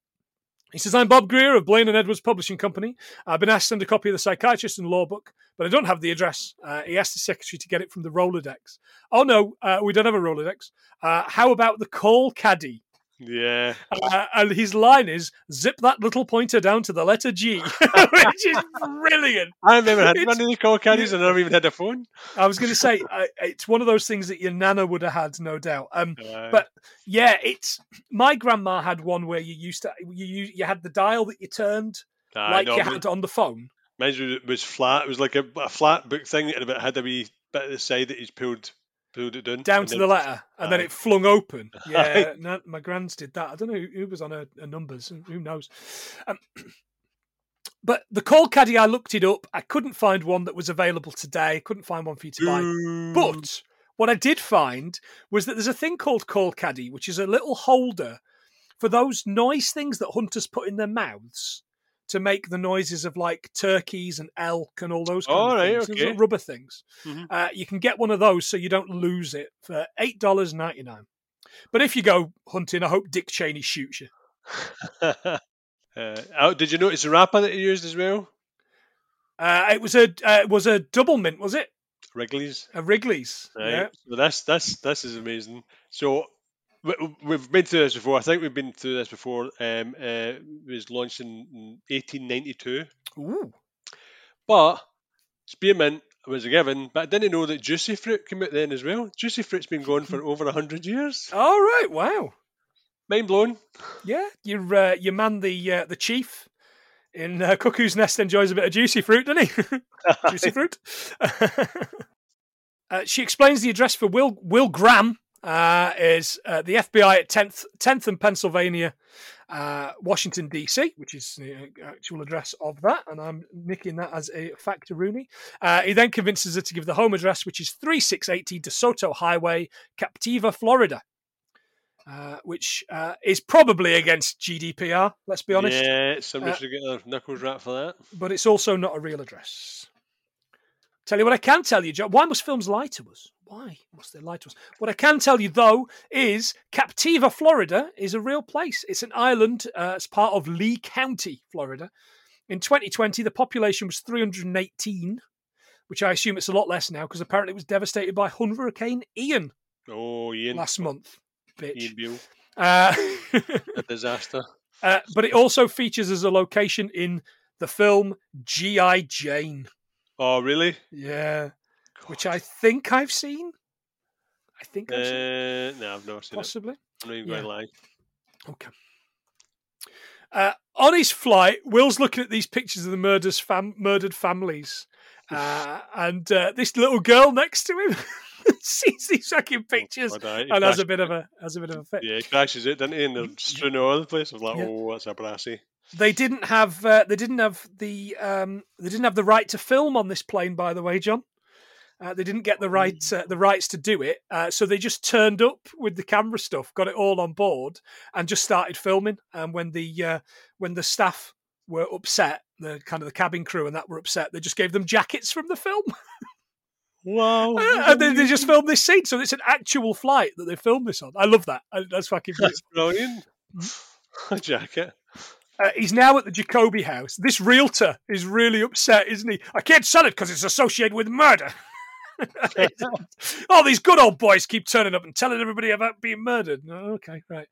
He says, I'm Bob Greer of Blaine and Edwards Publishing Company. I've been asked to send a copy of the Psychiatrist and Law Book, but I don't have the address. Uh, he asked the secretary to get it from the Rolodex. Oh, no, uh, we don't have a Rolodex. Uh, how about the call caddy? Yeah. Uh, and his line is, zip that little pointer down to the letter G, which is brilliant. I've never had It's- one of the call caddies and I never even had a phone. I was going to say, uh, it's one of those things that your nana would have had, no doubt. Um, Aye. But yeah, it's my grandma had one where you used to you you, had the dial that you turned like no, you had on the phone. Mine was, was flat. It was like a, a flat book thing, and it had a wee bit at the side that he's pulled down. down to then- the letter, and then it flung open. Yeah, no, my grands did that. I don't know who, who was on her, her numbers. Who knows? Um, but the call caddy, I looked it up. I couldn't find one that was available today. Couldn't find one for you to buy. But what I did find was that there's a thing called call caddy, which is a little holder for those noise things that hunters put in their mouths to make the noises of like turkeys and elk and all those kind All of right, things. Okay. little rubber things. Mhm. Uh, you can get one of those so you don't lose it for eight dollars ninety nine. But if you go hunting, I hope Dick Cheney shoots you. uh, oh, did you notice the wrapper that he used as well? Uh, it was a uh, it was a Doublemint, was it? Wrigley's. A Wrigley's. Right. Yeah. So this this this is amazing. So we've been through this before. I think we've been through this before. Um, uh, it was launched in 1892, Ooh. but spearmint was a given. But I didn't know that juicy fruit came out then as well. Juicy fruit's been going for over hundred years. All right. Wow. Mind blown. Yeah, your uh, your man, the uh, the chief in uh, Cuckoo's Nest, enjoys a bit of juicy fruit, doesn't he? juicy fruit. uh, she explains the address for Will Will Graham uh, is uh, the FBI at 10th, 10th and Pennsylvania, uh, Washington, D.C., which is the actual address of that. And I'm nicking that as a factoroonie. Uh, he then convinces her to give the home address, which is 3680 DeSoto Highway, Captiva, Florida. Uh, which uh, is probably against GDPR, let's be honest. Yeah, somebody Uh, should get their knuckles wrapped for that. But it's also not a real address. Tell you what I can tell you, John. Why must films lie to us? Why must they lie to us? What I can tell you, though, is Captiva, Florida is a real place. It's an island. Uh, it's part of Lee County, Florida. In 2020, the population was 318, which I assume it's a lot less now because apparently it was devastated by Hurricane Ian Oh, Ian, last month. Bitch. Ian Uh, a disaster. uh, but it also features as a location in the film G.I. Jane. Oh, really? Yeah. Which I think I've seen. I think I've seen Uh, no, I've never seen it. possibly. I'm not even yeah. going to lie. Okay. Uh, on his flight, Will's looking at these pictures of the murders fam- murdered families, uh, and uh, this little girl next to him sees these fucking pictures God, he and has a bit of a has a bit of a fit. Yeah, he crashes it, didn't he? And they're strewn all over the place. I was like, Yeah. oh, that's a brassy. They didn't have uh, they didn't have the um, they didn't have the right to film on this plane, by the way, John. Uh, they didn't get the right uh, the rights to do it, uh, so they just turned up with the camera stuff, got it all on board, and just started filming. And when the uh, when the staff were upset, the kind of the cabin crew and that were upset, they just gave them jackets from the film, Wow. and then they just filmed this scene. So it's an actual flight that they filmed this on. I love that. That's fucking brilliant. That's brilliant. A jacket. Uh, he's now at the Jacoby house. This realtor is really upset, isn't he? I can't sell it because it's associated with murder. oh, these good old boys keep turning up and telling everybody about being murdered. Oh, okay, right.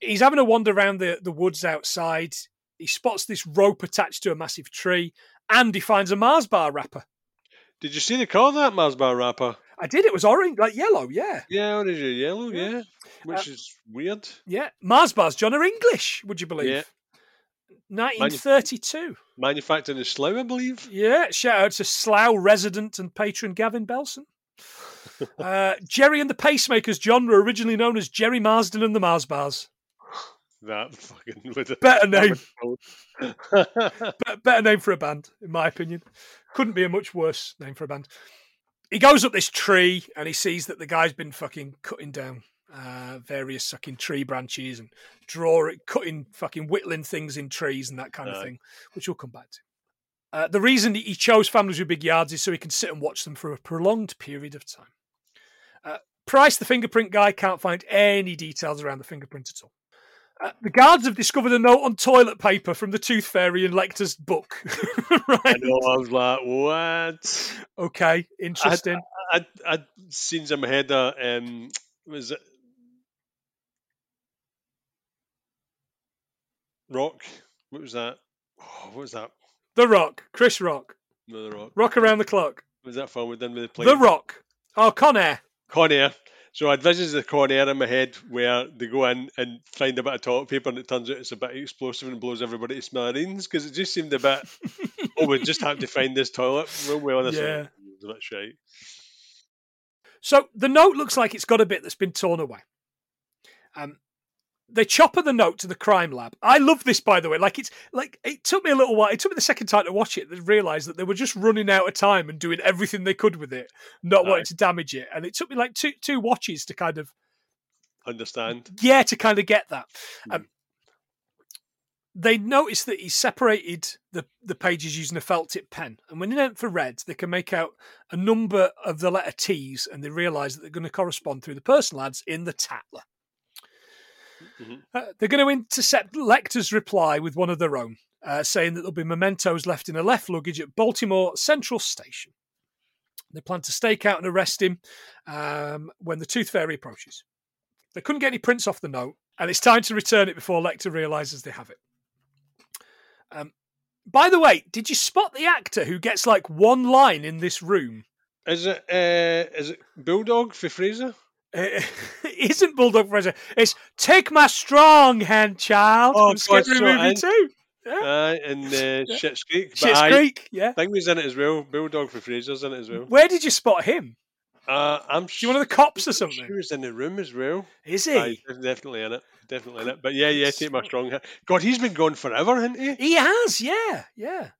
He's having a wander around the, the woods outside. He spots this rope attached to a massive tree, and he finds a Mars bar wrapper. Did you see the colour of that Mars bar wrapper? I did. It was orange, like yellow. Yeah, Yeah, what is it? Yellow, Yeah. yeah. Which uh, is weird. yeah. Mars bars, John, are English. Would you believe? Yeah. 1932. Manufactured in Slough, I believe. Yeah, shout out to Slough resident and patron Gavin Belson. Uh, Gerry and the Pacemakers, John, were originally known as Gerry Marsden and the Mars Bars. That fucking with a Better name, better name for a band, in my opinion. Couldn't be a much worse name for a band. He goes up this tree and he sees that the guy's been fucking cutting down uh, various fucking tree branches and drawing, cutting, fucking whittling things in trees and that kind of Aye. thing, which we'll come back to. Uh, the reason he chose families with big yards is so he can sit and watch them for a prolonged period of time. Uh, Price, the fingerprint guy, can't find any details around the fingerprint at all. Uh, the guards have discovered a note on toilet paper from the Tooth Fairy in Lecter's book. I right? know, I was like, what? Okay, interesting. I'd, I'd seen some header, um, was it Rock? What was that? Oh, what was that? the Rock, Chris Rock, No, the Rock. Rock around the clock. Was that film we done with the plane? The Rock. Oh, Con Air. Con Air. So I had visions of the Con Air in my head where they go in and find a bit of toilet paper and it turns out it's a bit explosive and blows everybody to smithereens because it just seemed a bit, oh, we just have to find this toilet well. This Yeah. It was a bit shite. So the note looks like it's got a bit that's been torn away. Um, they chopper the note to the crime lab. I love this, by the way. Like it's like it took me a little while. It took me the second time to watch it to realise that they were just running out of time and doing everything they could with it, not Aye. wanting to damage it. And it took me like two two watches to kind of Understand? yeah to kind of get that. Um, they noticed that he separated the, the pages using a felt tip pen. And when they went for red, they can make out a number of the letter T's and they realise that they're going to correspond through the personal ads in the Tatler. Mhm. Uh, they're going to intercept Lecter's reply with one of their own, uh, saying that there'll be mementos left in a left luggage at Baltimore Central Station. They plan to stake out and arrest him um, when the Tooth Fairy approaches. They couldn't get any prints off the note, and it's time to return it before Lecter realizes they have it. Um, by the way, did you spot the actor who gets like one line in this room? Is it uh, is it Bulldog for Fraser? Uh, it isn't Bulldog Fraser. It's Take My Strong Hand, Child. Oh, from Scary so Movie I- 2. Yeah. Uh, in uh, Yeah. Schitt's Creek. But Shit's aye, Creek, yeah. I think he's in it as well. Bulldog for Fraser's in it as well. Where did you spot him? Uh, I'm he one of the cops or He something? was in the room as well. Is he? He's definitely in it. Definitely in it. But yeah, yeah, take my strong hand. God, he's been gone forever, hasn't he? He has, yeah, yeah.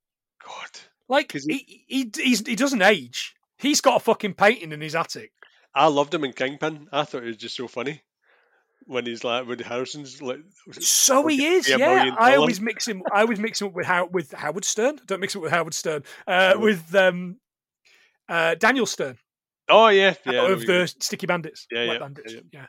God. Like he, he, he's, he doesn't age. He's got a fucking painting in his attic. I loved him in Kingpin. I thought it was just so funny. When he's like, when Harrison's like, So he is, yeah. I always mix him. I always mix him up with How with Howard Stern. Don't mix him up with Howard Stern. Uh, No. with um, uh, Daniel Stern oh yeah, yeah, of the Sticky Bandits. Yeah, yeah, Bandits. yeah. Yeah.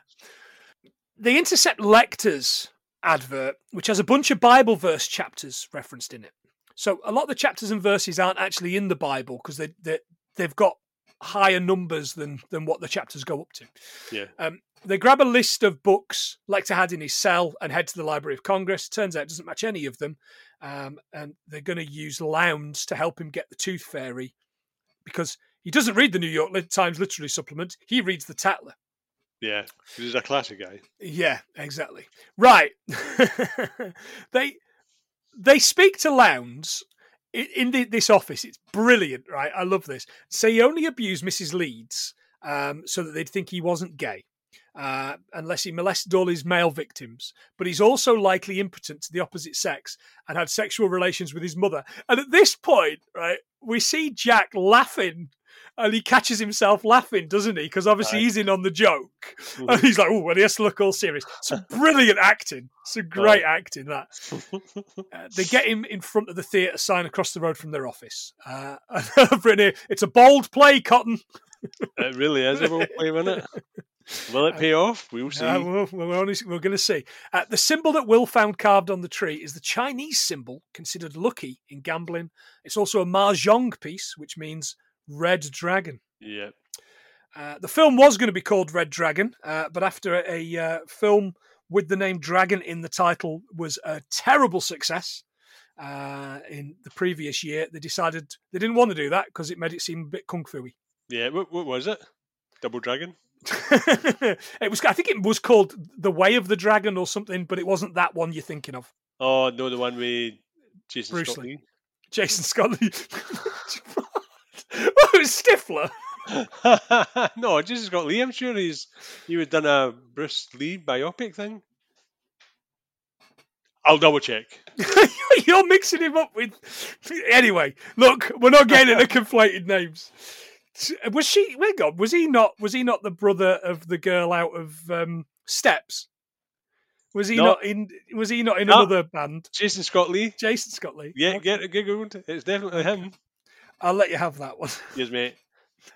They intercept Lecter's advert, which has a bunch of Bible verse chapters referenced in it. So a lot of the chapters and verses aren't actually in the Bible because they, they they've got higher numbers than than what the chapters go up to. Yeah. Um, they grab a list of books Lecter had in his cell and head to the Library of Congress. Turns out it doesn't match any of them, um, and they're going to use Lounds to help him get the Tooth Fairy because he doesn't read the New York Times literary supplement. He reads the Tatler. Yeah, he's a classic guy. Yeah, exactly. Right. they they speak to Lounds in the, this office. It's brilliant, right? I love this. So he only abused Mrs. Leeds um, so that they'd think he wasn't gay. Uh, unless he molested all his male victims, but he's also likely impotent to the opposite sex and had sexual relations with his mother. And at this point, right, we see Jack laughing, and he catches himself laughing, doesn't he? Because obviously Aye. he's in on the joke. Mhm. And he's like, oh, well, he has to look all serious. It's brilliant acting. It's a great acting, that. Uh, they get him in front of the theatre sign across the road from their office. Uh, I've written here, it's a bold play, Cotton. it really is a role play, isn't it? Will it pay off? We'll see. Uh, we're, we're, only, we're going to see. Uh, the symbol that Will found carved on the tree is the Chinese symbol considered lucky in gambling. It's also a mahjong piece, which means red dragon. yeah. Uh, the film was going to be called Red Dragon, uh, but after a uh, film with the name Dragon in the title was a terrible success uh, in the previous year, they decided they didn't want to do that because it made it seem a bit kung fu-y. Yeah. What, what was it? Double Dragon? it was, I think, it was called The Way of the Dragon or something, but it wasn't that one you're thinking of. Oh no, the one with Jason Bruce Scott. Lee. Jason Scott. Lee. oh, it was Stifler. no, Jason Scott Lee. I'm sure he's he would done a Bruce Lee biopic thing. I'll double check. You're mixing him up with. Anyway, look, we're not getting into conflated names. Was she? Where God? Was he not? Was he not the brother of the girl out of um, Steps? Was he No. not in? Was he not in No. another band? Jason Scott Lee. Jason Scott Lee. Yeah, Okay. get it googled. It's definitely him. I'll let you have that one. Yes, mate.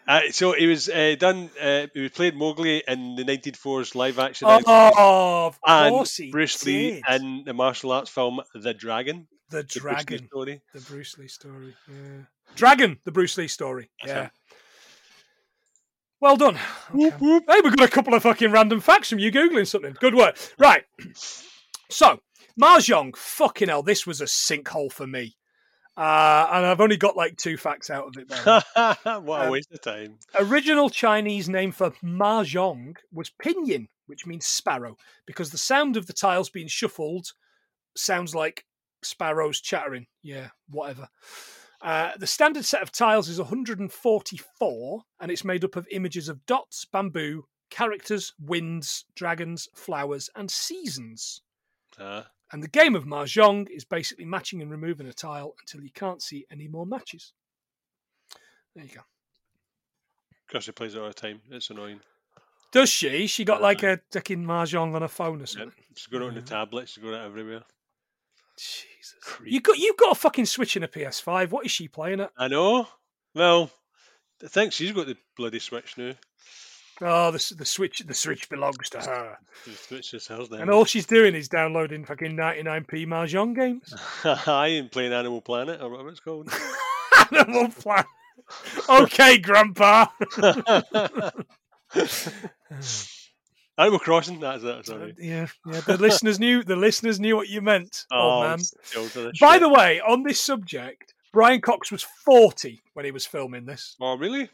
Uh, so he was uh, done. Uh, he was played Mowgli in the 1904's live action outfit, Oh, of and course he Bruce Lee did. in the martial arts film The Dragon. the the Bruce Lee dragon, story. the Bruce Lee story. Yeah. Dragon, the Bruce Lee story. That's yeah. him. Well done. Whoop, Okay. whoop. Hey, we've got a couple of fucking random facts from you googling something. Good work. Right. So, Mahjong, fucking hell, this was a sinkhole for me. Uh, and I've only got like two facts out of it. what a Um, waste of time. Original Chinese name for mahjong was pinyin, which means sparrow, because the sound of the tiles being shuffled sounds like sparrows chattering. Yeah, whatever. Uh, the standard set of tiles is 144, and it's made up of images of dots, bamboo, characters, winds, dragons, flowers, and seasons. Uh, And the game of mahjong is basically matching and removing a tile until you can't see any more matches. There you go. Because she plays it all the time. It's annoying. Does she? She got like Uh-huh. a fucking mahjong on her phone or Yep. something. She's got it on the tablet. She's got it everywhere. Jesus. Creep. You got you've got a fucking Switch and a PS5. What is she playing at? I know. Well, I think she's got the bloody Switch now. Oh, the the Switch the Switch belongs to her. The Switch is hers now. And all she's doing is downloading fucking 99p mahjong games. I am playing Animal Planet or whatever it's called. Animal Planet. Okay, Grandpa. Animal Crossing. That's it. Sorry. Uh, yeah, yeah. The listeners knew. The listeners knew what you meant, Oh, old man. still to this By the way, on this subject, Brian Cox was forty when he was filming this. oh really?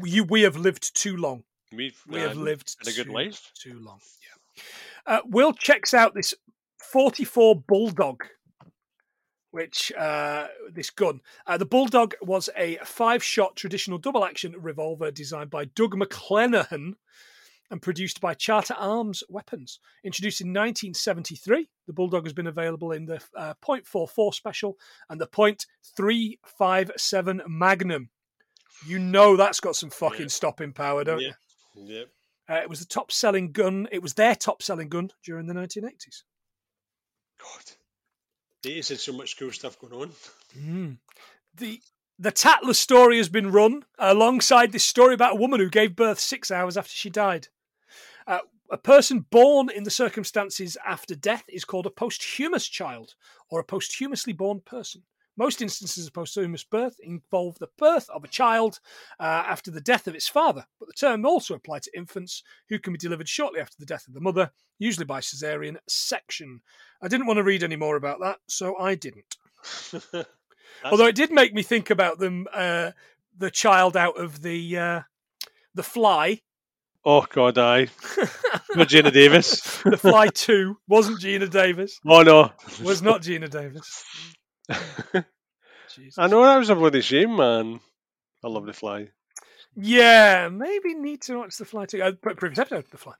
We, we have lived too long. We We have lived in a good too, life. too long. Yeah. Uh, Will checks out this 44 Bulldog, which uh, this gun. Uh, the Bulldog was a five-shot traditional double-action revolver designed by Doug McClenahan and produced by Charter Arms Weapons. Introduced in 1973, the Bulldog has been available in the uh, .44 Special and the .357 Magnum. You know that's got some fucking Yeah. stopping power, don't Yeah. you? Yep. Uh, it was the top selling gun. It was their top selling gun during the 1980s. God. They had so much cool stuff going on. Mm. The the Tatler story has been run alongside this story about a woman who gave birth six hours after she died. Uh, a person born in the circumstances after death is called a posthumous child or a posthumously born person. Most instances of posthumous birth involve the birth of a child uh, after the death of its father, but the term also applies to infants who can be delivered shortly after the death of the mother, usually by caesarean section. I didn't want to read any more about that, so I didn't. Although it did make me think about them, uh, the child out of the uh, the Fly. oh God, I. Geena Davis. The Fly Two wasn't Geena Davis. Oh no. Was not Geena Davis. Jesus. I know that was a bloody shame, man. I love the fly. Yeah, maybe need to watch The Fly too. Uh, pre- previous episode, The Fly.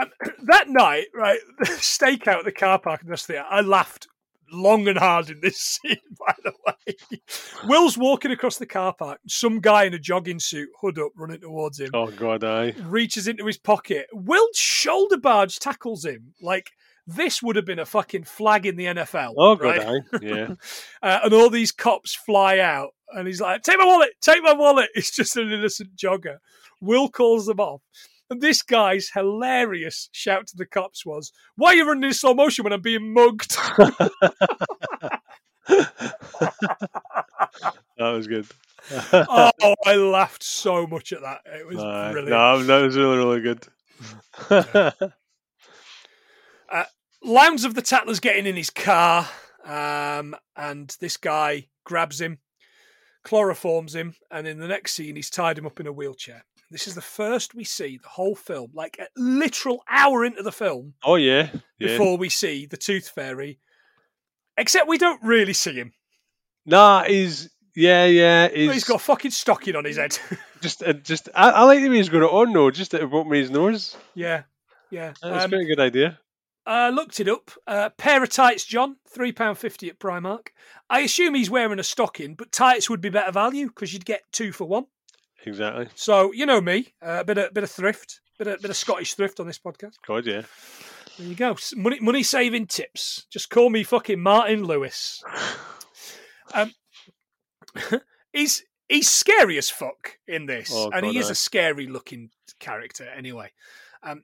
Um, that night, right, the stakeout at the car park and the rest of the I laughed long and hard in this scene, by the way. Will's walking across the car park. Some guy in a jogging suit, hood up, running towards him. Oh God, I. reaches into his pocket. Will shoulder barge tackles him like this would have been a fucking flag in the NFL. Oh God, right? Yeah. Uh, and all these cops fly out, and he's like, "Take my wallet! Take my wallet!" It's just an innocent jogger. Will calls them off. And this guy's hilarious shout to the cops was, Why are you running in slow motion when I'm being mugged? that was good. oh, I laughed so much at that. It was Aye. brilliant. No, that was really, really good. Lounds of the Tattler's getting in his car, um, and this guy grabs him, chloroforms him, and in the next scene, he's tied him up in a wheelchair. This is the first we see the whole film, like a literal hour into the film, oh yeah, yeah. before we see the Tooth Fairy. Except we don't really see him. Nah, he's yeah, yeah. He's, He's got a fucking stocking on his head. just, uh, just. I, I like the way he's got it on though. Just to me his nose. yeah, yeah. That's Um, a good idea. I looked it up. Uh, pair of tights, John, three pound fifty at Primark. I assume he's wearing a stocking, but tights would be better value because you'd get two for one. Exactly. So you know me, a uh, bit of bit of thrift, bit of bit of Scottish thrift on this podcast. God, yeah. There you go, money money saving tips. Just call me fucking Martin Lewis. Um, he's he's scary as fuck in this, Oh, and he God, is aye. a scary looking character anyway. Um,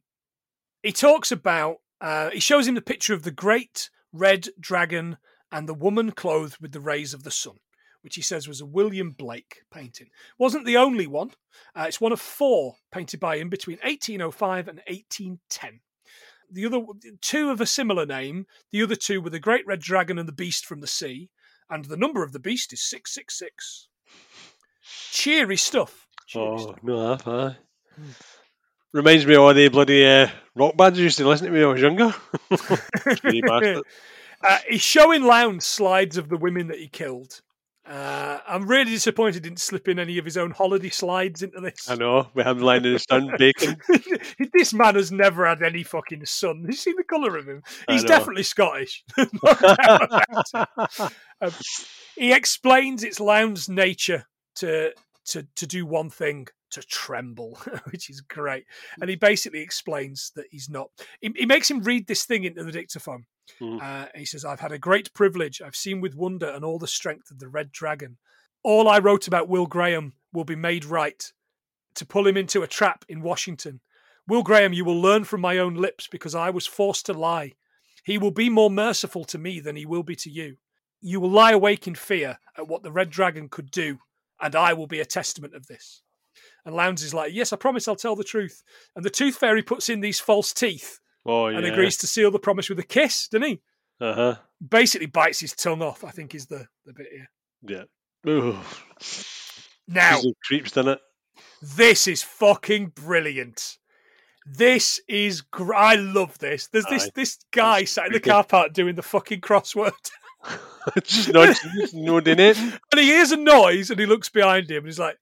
he talks about uh, he shows him the picture of the great red dragon and the woman clothed with the rays of the sun, which he says was a William Blake painting. Wasn't the only one. Uh, it's one of four painted by him between 1805 and 1810. The other two of a similar name. The other two were the Great Red Dragon and the Beast from the Sea, and the number of the beast is six six six. Cheery stuff. Cheery Oh stuff. no. Aye. Reminds me of all the bloody uh, rock bands I used to listen to me when I was younger. Uh, he's showing Lounds slides of the women that he killed. Uh, I'm really disappointed he didn't slip in any of his own holiday slides into this. I know. We have him lying in the sun baking. this man has never had any fucking sun. You see the colour of him? He's definitely Scottish. No doubt about it. Um, he explains it's Lounds's nature to to to do one thing to tremble, which is great. And he basically explains that he's not. He, he makes him read this thing into the dictaphone. Mm. Uh, he says, "I've had a great privilege. I've seen with wonder and all the strength of the Red Dragon. All I wrote about Will Graham will be made right. To pull him into a trap in Washington, Will Graham, you will learn from my own lips because I was forced to lie. He will be more merciful to me than he will be to you. You will lie awake in fear at what the Red Dragon could do, and I will be a testament of this. And Lounds is like, "Yes, I promise I'll tell the truth." And the Tooth Fairy puts in these false teeth Oh yeah. and agrees to seal the promise with a kiss, doesn't he? Uh huh. Basically, bites his tongue off. I think is the the bit here. Yeah. Ooh. Now, creeps in it. this is fucking brilliant. This is gr- I love this. There's this Aye. this guy It's sat in the car park doing the fucking crossword, just nodding it. and he hears a noise, and he looks behind him, and he's like,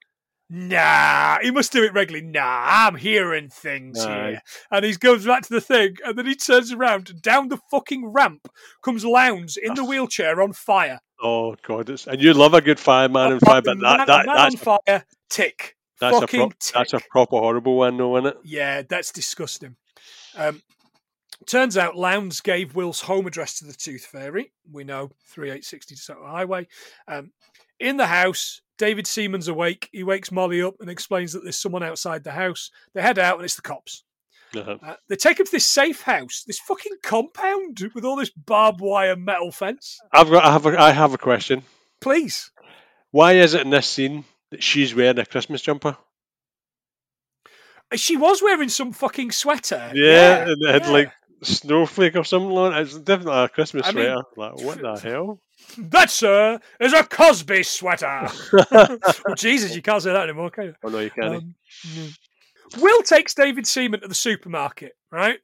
"Nah." He must do it regularly. Nah, I'm hearing things Aye. here. And he goes back to the thing, and then he turns around, and down the fucking ramp comes Lounds in the wheelchair on fire. Oh god, it's, and you love a good fireman and fire, but man, that, that man that's on fire. Tick. that's a fucking pro- that's a proper horrible one, though, isn't it? Yeah, that's disgusting. Um, turns out Lounds gave Will's home address to the Tooth Fairy. We know 3860 DeSoto Highway. Um, in the house, David Seaman's awake. He wakes Molly up and explains that there's someone outside the house. They head out and it's the cops. Uh-huh. Uh, they take him to this safe house, this fucking compound with all this barbed wire metal fence. I've got I have a, I have a question. Please. Why is it in this scene that she's wearing a Christmas jumper? She was wearing some fucking sweater. Yeah, and it had yeah. like snowflake or something on it. It's definitely a Christmas I mean- sweater. like what the hell? That, sir, is a Cosby sweater. oh, Jesus, you can't say that anymore, can you? Oh no, you can't. Um, yeah. Will takes David Seaman to the supermarket, right?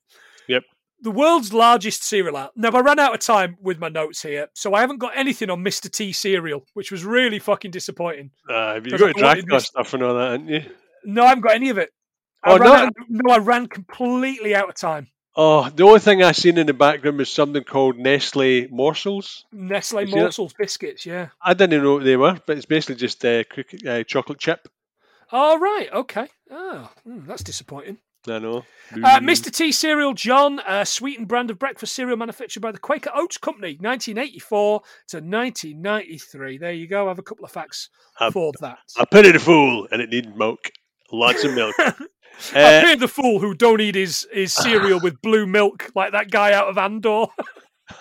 Yep. The world's largest cereal out. Now, I ran out of time with my notes here, so I haven't got anything on Mr. T cereal, which was really fucking disappointing. uh, have you got it your wanted Dracula stuff and all that, haven't you? No, I haven't got any of it. Oh, ran no? out, no, I ran completely out of time. Oh, the only thing I seen in the background was something called Nestle morsels. Nestle You morsels biscuits, yeah. I didn't even know what they were, but it's basically just uh, cookie, uh, chocolate chip. Oh, right, okay. Oh, hmm, that's disappointing. I know. Uh, Mm. Mr. T Cereal John, a sweetened brand of breakfast cereal manufactured by the Quaker Oats Company, 1984 to 1993. There you go. I have a couple of facts Um, for that. I pity the fool, and it needed milk, lots of milk. I Uh, pity the fool who don't eat his, his cereal with blue milk like that guy out of Andor.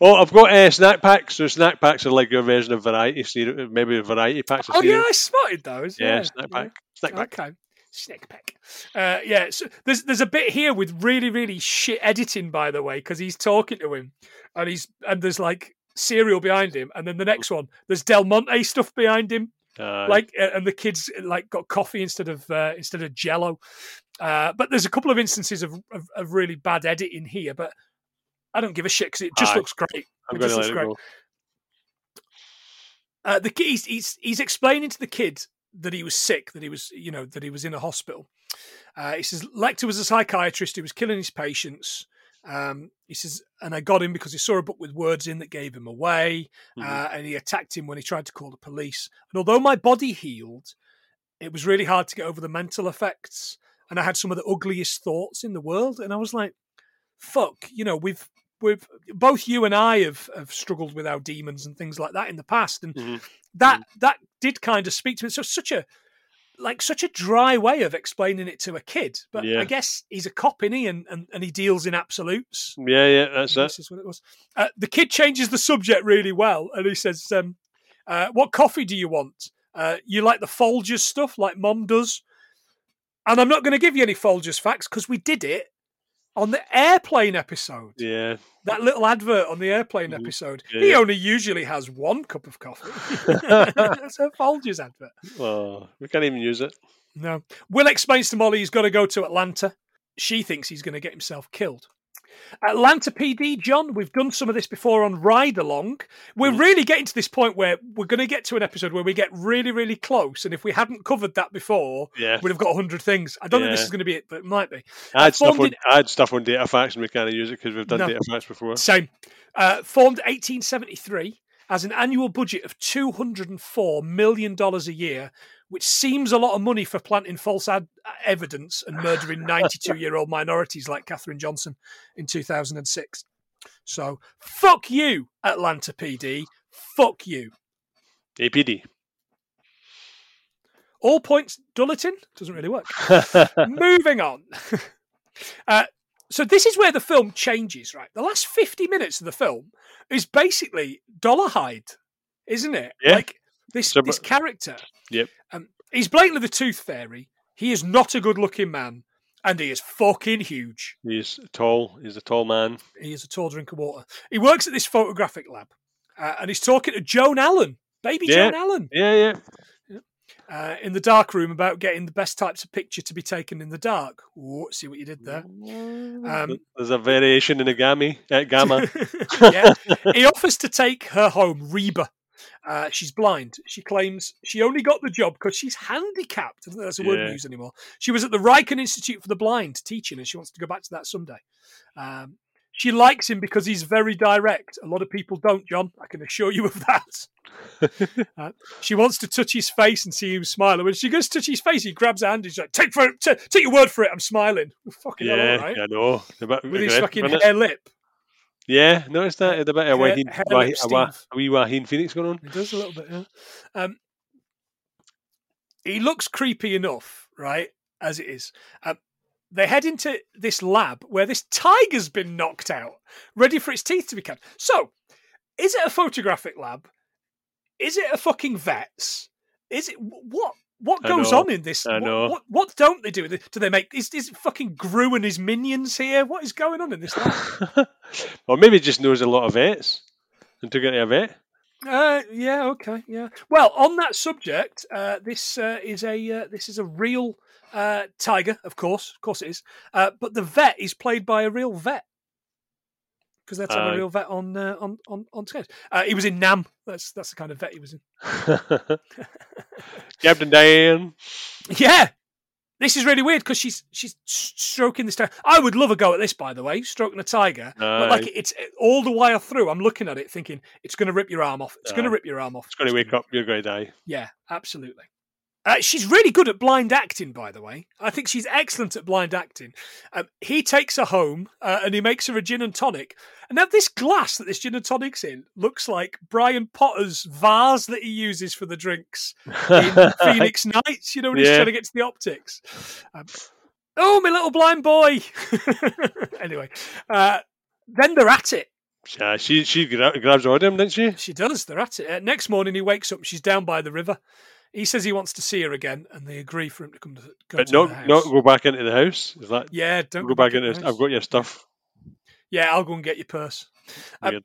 oh, I've got uh, snack packs. So snack packs are like your version of variety cereal, maybe a variety packs of oh, yeah. I spotted those. yeah, Yeah, snack yeah. pack. Snack pack. Okay. Snack pack. Uh, yeah, so there's there's a bit here with really really shit editing, by the way, because he's talking to him, and he's and there's like cereal behind him, and then the next one there's Del Monte stuff behind him, Uh, like and the kids like got coffee instead of uh, instead of Jello. Uh, but there's a couple of instances of, of of really bad editing here, but I don't give a shit because it just Aye. looks great. I'm it going just to looks great. Uh, the kid, he's, he's he's explaining to the kid that he was sick, that he was you know that he was in a hospital. Uh, he says Lecter was a psychiatrist who was killing his patients. Um, he says, and I got him because he saw a book with words in that gave him away, Mhm. uh, and he attacked him when he tried to call the police. And although my body healed, it was really hard to get over the mental effects, and I had some of the ugliest thoughts in the world. And I was like, "Fuck," you know, we've we've both you and I have, have struggled with our demons and things like that in the past, and Mhm. that that did kind of speak to me. So such a like such a dry way of explaining it to a kid. But Yeah. I guess he's a cop, is he? And, and and he deals in absolutes. Yeah, yeah, that's it. This is what it was. Uh, the kid changes the subject really well, and he says, um, uh, "What coffee do you want? Uh, you like the Folgers stuff, like Mom does?" And I'm not going to give you any Folgers facts because we did it on the airplane episode. Yeah. That little advert on the airplane Mhm. episode. Yeah, he only usually has one cup of coffee. That's a Folgers advert. Oh, we can't even use it. No. Will explains to Molly he's got to go to Atlanta. She thinks he's going to get himself killed. Atlanta PD, John, we've done some of this before on Ride Along. We're Mm. really getting to this point where we're going to get to an episode where we get really, really close. And if we hadn't covered that before, Yeah. we'd have got 100 things. I don't think this is going to be it, but it might be. I had, stuff on, I had stuff on data facts and we can't use it because we've done No. data facts before. Same. Uh, formed 1873 has an annual budget of $204 million a year, which seems a lot of money for planting false ad- evidence and murdering 92 year old minorities like Katherine Johnson in 2006. So, fuck you, Atlanta PD. Fuck you. APD. All points Bulletin doesn't really work. Moving on. Uh, so this is where the film changes, right? The last 50 minutes of the film is basically Dollarhyde, isn't it? Yeah. Like this So, this but- character. Yep. Um, He's blatantly the Tooth Fairy. He is not a good-looking man, and he is fucking huge. He's tall. He's a tall man. He is a tall drink of water. He works at this photographic lab, uh, and he's talking to Joan Allen, baby Yeah. Joan Allen, Yeah, yeah. uh, in the dark room about getting the best types of picture to be taken in the dark. Ooh, see what you did there. Um, There's a variation in a gamma. Uh, gamma. yeah. He offers to take her home, Reba. Uh, she's blind. She claims she only got the job because she's handicapped. I don't think that's a word we Yeah. use anymore. She was at the Riken Institute for the Blind teaching, and she wants to go back to that someday. Um, she likes him because he's very direct. A lot of people don't, John. I can assure you of that. Uh, she wants to touch his face and see him smile. And when she goes to touch his face, he grabs her hand. And he's like, "Take for it, t- take your word for it. I'm smiling." Fucking hell, yeah, all right. I know. With his fucking hair lip. Yeah, noticed that. Had a bit of Hair- Waheen, hair Wah- lip a, Wah- a wee Waheen Phoenix going on. He does a little bit, yeah. Um, he looks creepy enough, right? As it is. Um, they head into this lab where this tiger's been knocked out, ready for its teeth to be cut. So, is it a photographic lab? Is it a fucking vet's? Is it what? What goes on in this? I what, know. What, what don't they do? Do they make? Is, is fucking Gru and his minions here? What is going on in this or maybe he just knows a lot of vets and took it to a vet. Uh, yeah, okay, yeah. Well, on that subject, uh, this uh, is a uh, this is a real uh, tiger, of course, of course it is. Uh, but the vet is played by a real vet because that's have a real vet on uh, on on on stage. Uh, he was in Nam. That's that's the kind of vet he was in. Captain Dan. Yeah, this is really weird because she's she's stroking this tiger. I would love a go at this, by the way, stroking a tiger. But like it's all the while through, I'm looking at it thinking it's going to rip your arm off. It's going to rip your arm off. It's going to wake up. You're going to die. Yeah, absolutely. Uh, she's really good at blind acting, by the way. I think she's excellent at blind acting. Um, he takes her home uh, and he makes her a gin and tonic. And now this glass that this gin and tonic's in looks like Brian Potter's vase that he uses for the drinks in Phoenix Nights. You know when he's Yeah. trying to get to the optics. Um, oh, my little blind boy. anyway, uh, then they're at it. Yeah, she she gra- grabs hold of him, didn't she? She does. They're at it. Uh, next morning, he wakes up. She's down by the river. He says he wants to see her again, and they agree for him to come to go But to not the house. not go back into the house. Is that yeah, don't go back in into? the I've got your stuff. Yeah, I'll go and get your purse. Um,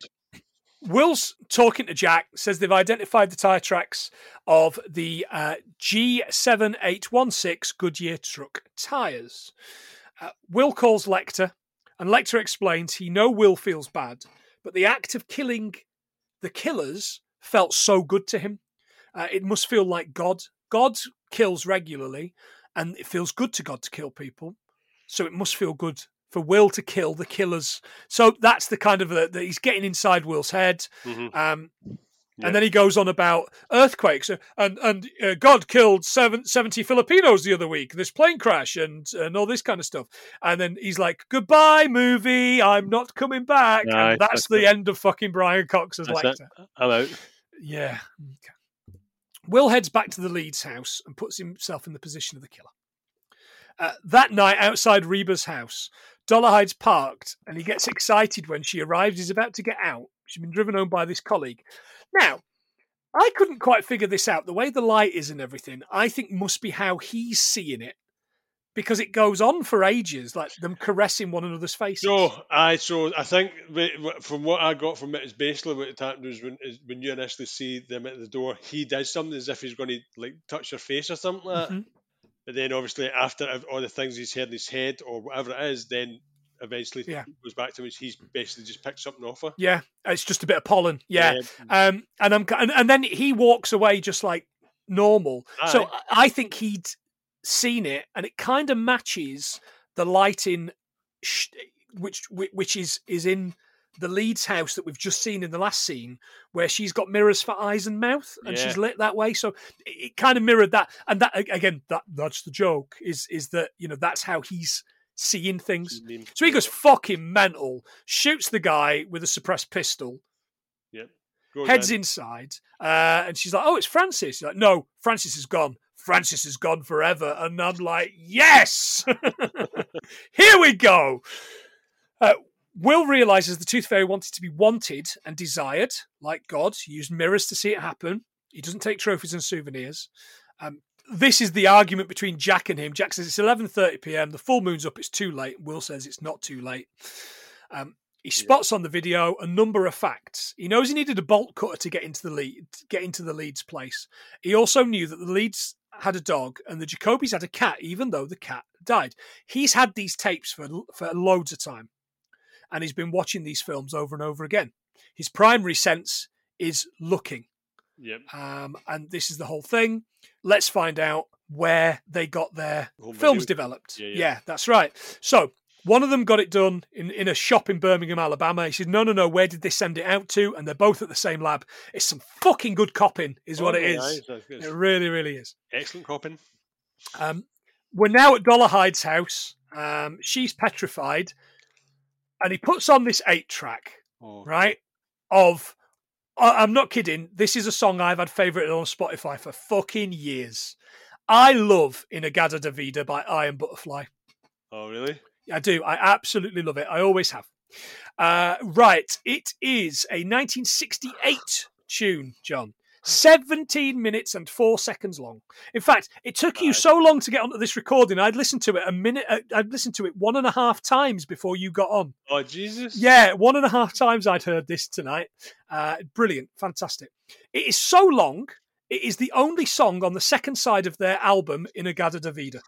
Will's talking to Jack. Says they've identified the tire tracks of the uh, G7816 Goodyear truck tires. Uh, Will calls Lecter, and Lecter explains he know Will feels bad, but the act of killing the killers felt so good to him. Uh, it must feel like God. God kills regularly, and it feels good to God to kill people. So it must feel good for Will to kill the killers. So that's the kind of uh, that he's getting inside Will's head. Mhm. Um, Yeah. And then he goes on about earthquakes uh, and and uh, God killed seven, 70 Filipinos the other week. This plane crash and and all this kind of stuff. And then he's like, "Goodbye, movie. I'm not coming back." Aye, and that's that's the it. end of fucking Brian Cox as That's it. Yeah. Okay. Will heads back to the Leeds house and puts himself in the position of the killer. Uh, that night, outside Reba's house, Dollarhyde's parked and he gets excited when she arrives. He's about to get out. She's been driven home by this colleague. Now, I couldn't quite figure this out. The way the light is and everything, I think must be how he's seeing it because it goes on for ages, like them caressing one another's faces. No, I so I think from what I got from it is basically what it happened was when is when you initially see them at the door, he does something as if he's going to like touch her face or something like that. Mhm. But then obviously after all the things he's heard in his head or whatever it is, then eventually Yeah. goes back to him. He's basically just picked something off her. Yeah, it's just a bit of pollen. Yeah. Um, and I'm and, and then he walks away just like normal. So Aye. I I think he'd seen it, and it kind of matches the lighting, sh- which which is is in the Leeds house that we've just seen in the last scene, where she's got mirrors for eyes and mouth, and she's lit that way. So it, it kind of mirrored that, and that again, that that's the joke is is that you know that's how he's seeing things. So he goes fucking mental, shoots the guy with a suppressed pistol, Yep. Heads in. inside, uh, and she's like, "Oh, it's Francis." Like, "No, Francis is gone. Francis is gone forever." And I'm like, "Yes, here we go." Uh, Will realizes the Tooth Fairy wanted to be wanted and desired, like God. He used mirrors to see it happen. He doesn't take trophies and souvenirs. Um, this is the argument between Jack and him. Jack says it's 11:30 p.m. The full moon's up. It's too late. Will says it's not too late. Um, he spots on the video a number of facts. He knows he needed a bolt cutter to get into the lead, get into the Leeds place. He also knew that the Leeds had a dog and the Jacobys had a cat, even though the cat died. He's had these tapes for for loads of time, and he's been watching these films over and over again. His primary sense is looking. Yep. Um, and this is the whole thing. Let's find out where they got their Home films video. developed. Yeah, yeah. that's right. So one of them got it done in, in a shop in Birmingham, Alabama. He said, No, no, no, where did they send it out to? And they're both at the same lab. It's some fucking good copping, is what Oh, it is. nice, that's good. It really, really is. Excellent copping. Um, we're now at Dollarhyde's house. Um, she's petrified. And he puts on this eight track, Oh, right? Of, I'm not kidding. This is a song I've had favourite on Spotify for fucking years. I love In-A-Gadda-Da-Vida by Iron Butterfly. oh really? I do. I absolutely love it. I always have. Uh, right. It is a 1968 tune, John. 17 minutes and four seconds long. In fact, it took you so long to get onto this recording. I'd listened to it a minute. uh, I'd listened to it one and a half times before you got on. Oh Jesus. Yeah, one and a half times I'd heard this tonight. Uh, brilliant, fantastic. It is so long. It is the only song on the second side of their album, in In-A-Gadda-Da-Vida.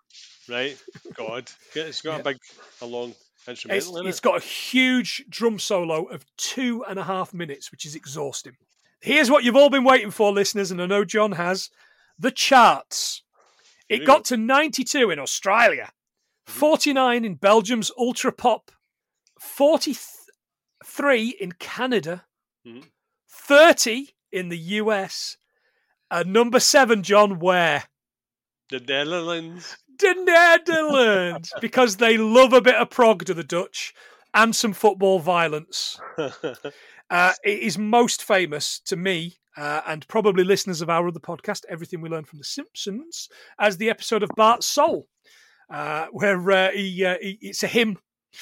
Right. God. It's got Yeah. a big, a long It's, instrumental in it's it. got a huge drum solo of two and a half minutes, which is exhausting. Here's what you've all been waiting for, listeners, and I know John has the charts. It got to 92 in Australia, Mm-hmm. 49 in Belgium's Ultra Pop, 43 in Canada, Mhm. 30 in the US, and number seven, John, where? The Netherlands. the Netherlands because they love a bit of prog to the Dutch and some football violence. Uh, it is most famous to me uh, and probably listeners of our other podcast, Everything We Learned from The Simpsons, as the episode of Bart's Soul, uh, where uh, he, uh, he it's a hymn.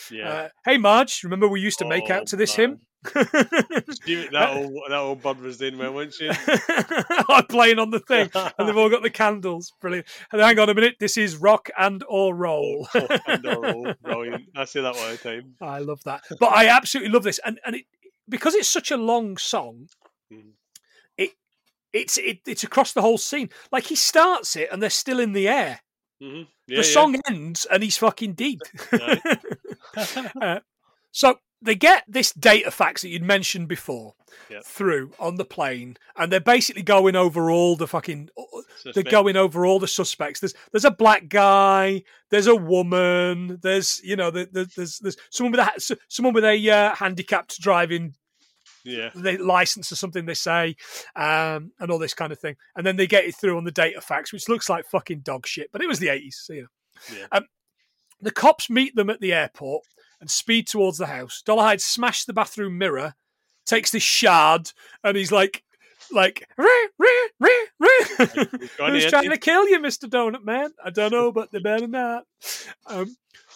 yeah. Uh, hey, Marge, remember we used to make Oh, out to this man. hymn? That old that old bird was doing well, wasn't she? I'm playing on the thing, and they've all got the candles. Brilliant. And hang on a minute, this is rock and or roll. Oh, and a roll. Brilliant. I say that the time. I love that. But I absolutely love this, and and it because it's such a long song. Mhm. It it's it, it's across the whole scene. Like he starts it, and they're still in the air. hmm Yeah, the song ends, and he's fucking dead. Uh, so they get this data facts that you'd mentioned before Yep. through on the plane, and they're basically going over all the fucking. They're going over all the suspects. There's there's a black guy. There's a woman. There's you know there- there- there's there's someone with a someone with a uh, handicapped driving Yeah. the license or something they say, um, and all this kind of thing. And then they get it through on the data facts, which looks like fucking dog shit. But it was the eighties, so you know. Yeah. Um, the cops meet them at the airport and speed towards the house. Dollarhyde smashes the bathroom mirror, takes this shard, and he's like, like, "Reh, reh, reh, reh." got who's trying to kill you, Mister Donut Man? I don't know, but they're better not. Um,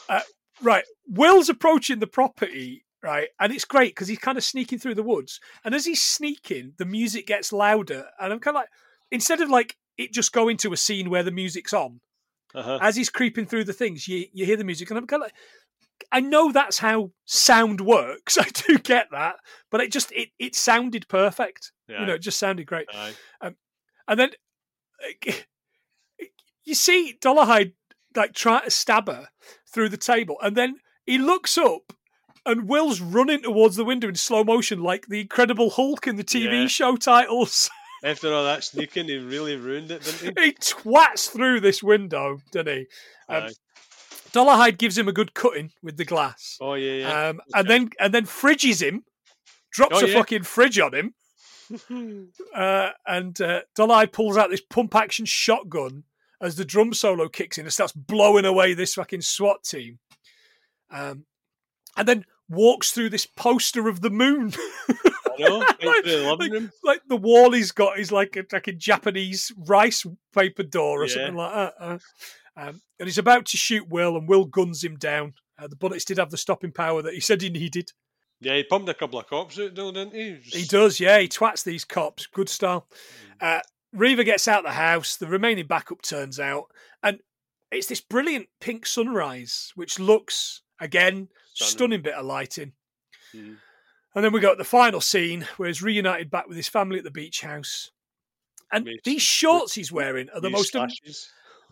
uh, right, Will's approaching the property, right, and it's great because he's kind of sneaking through the woods, and as he's sneaking, the music gets louder, and I'm kind of like, instead of like it just going to a scene where the music's on, Uh-huh. as he's creeping through the things, you you hear the music, and I'm kind of like, I know that's how sound works. I do get that, but it just it it sounded perfect. Yeah. You know, it just sounded great. Aye. And then you see Dollarhyde like try to stab her through the table, and then he looks up. And Will's running towards the window in slow motion, like the Incredible Hulk in the TV Yeah. show titles. After all that sneaking, he really ruined it, didn't he? he twats through this window, didn't he? Um. Dollarhyde gives him a good cutting with the glass. Oh yeah, yeah. um, and then and then fridges him, drops Oh, a yeah. fucking fridge on him, uh, and uh, Dollarhyde pulls out this pump action shotgun as the drum solo kicks in and starts blowing away this fucking SWAT team, um, and then walks through this poster of the moon. Know. Like- the like- like the wall he's got is like a like a Japanese rice paper door or Yeah. something like that. Uh, um, and he's about to shoot Will, and Will guns him down. Uh, the bullets did have the stopping power that he said he needed. Yeah, he pumped a couple of cops out though, didn't he? He does, yeah. He twats these cops. Good style. Uh, Reba gets out the house. The remaining backup turns out, and it's this brilliant pink sunrise, which looks again stunning, stunning bit of lighting. Mm. And then we got the final scene where he's reunited back with his family at the beach house. And these shorts he's wearing are the most am-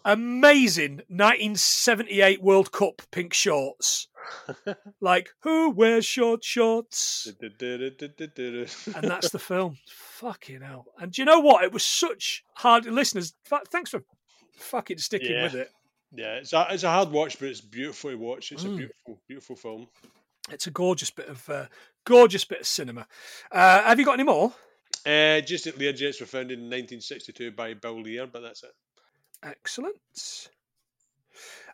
amazing 1978 World Cup pink shorts. like, who wears short shorts? and that's the film. Fucking hell. And do you know what? It was such hard. Listeners, thanks for fucking sticking yeah. with it. Yeah, it's a, it's a hard watch, but it's beautiful to watch. It's mm. a beautiful, beautiful film. It's a gorgeous bit of uh, gorgeous bit of cinema. Uh, have you got any more? Uh, just that Learjets were founded in 1962 by Bill Lear, but that's it. Excellent.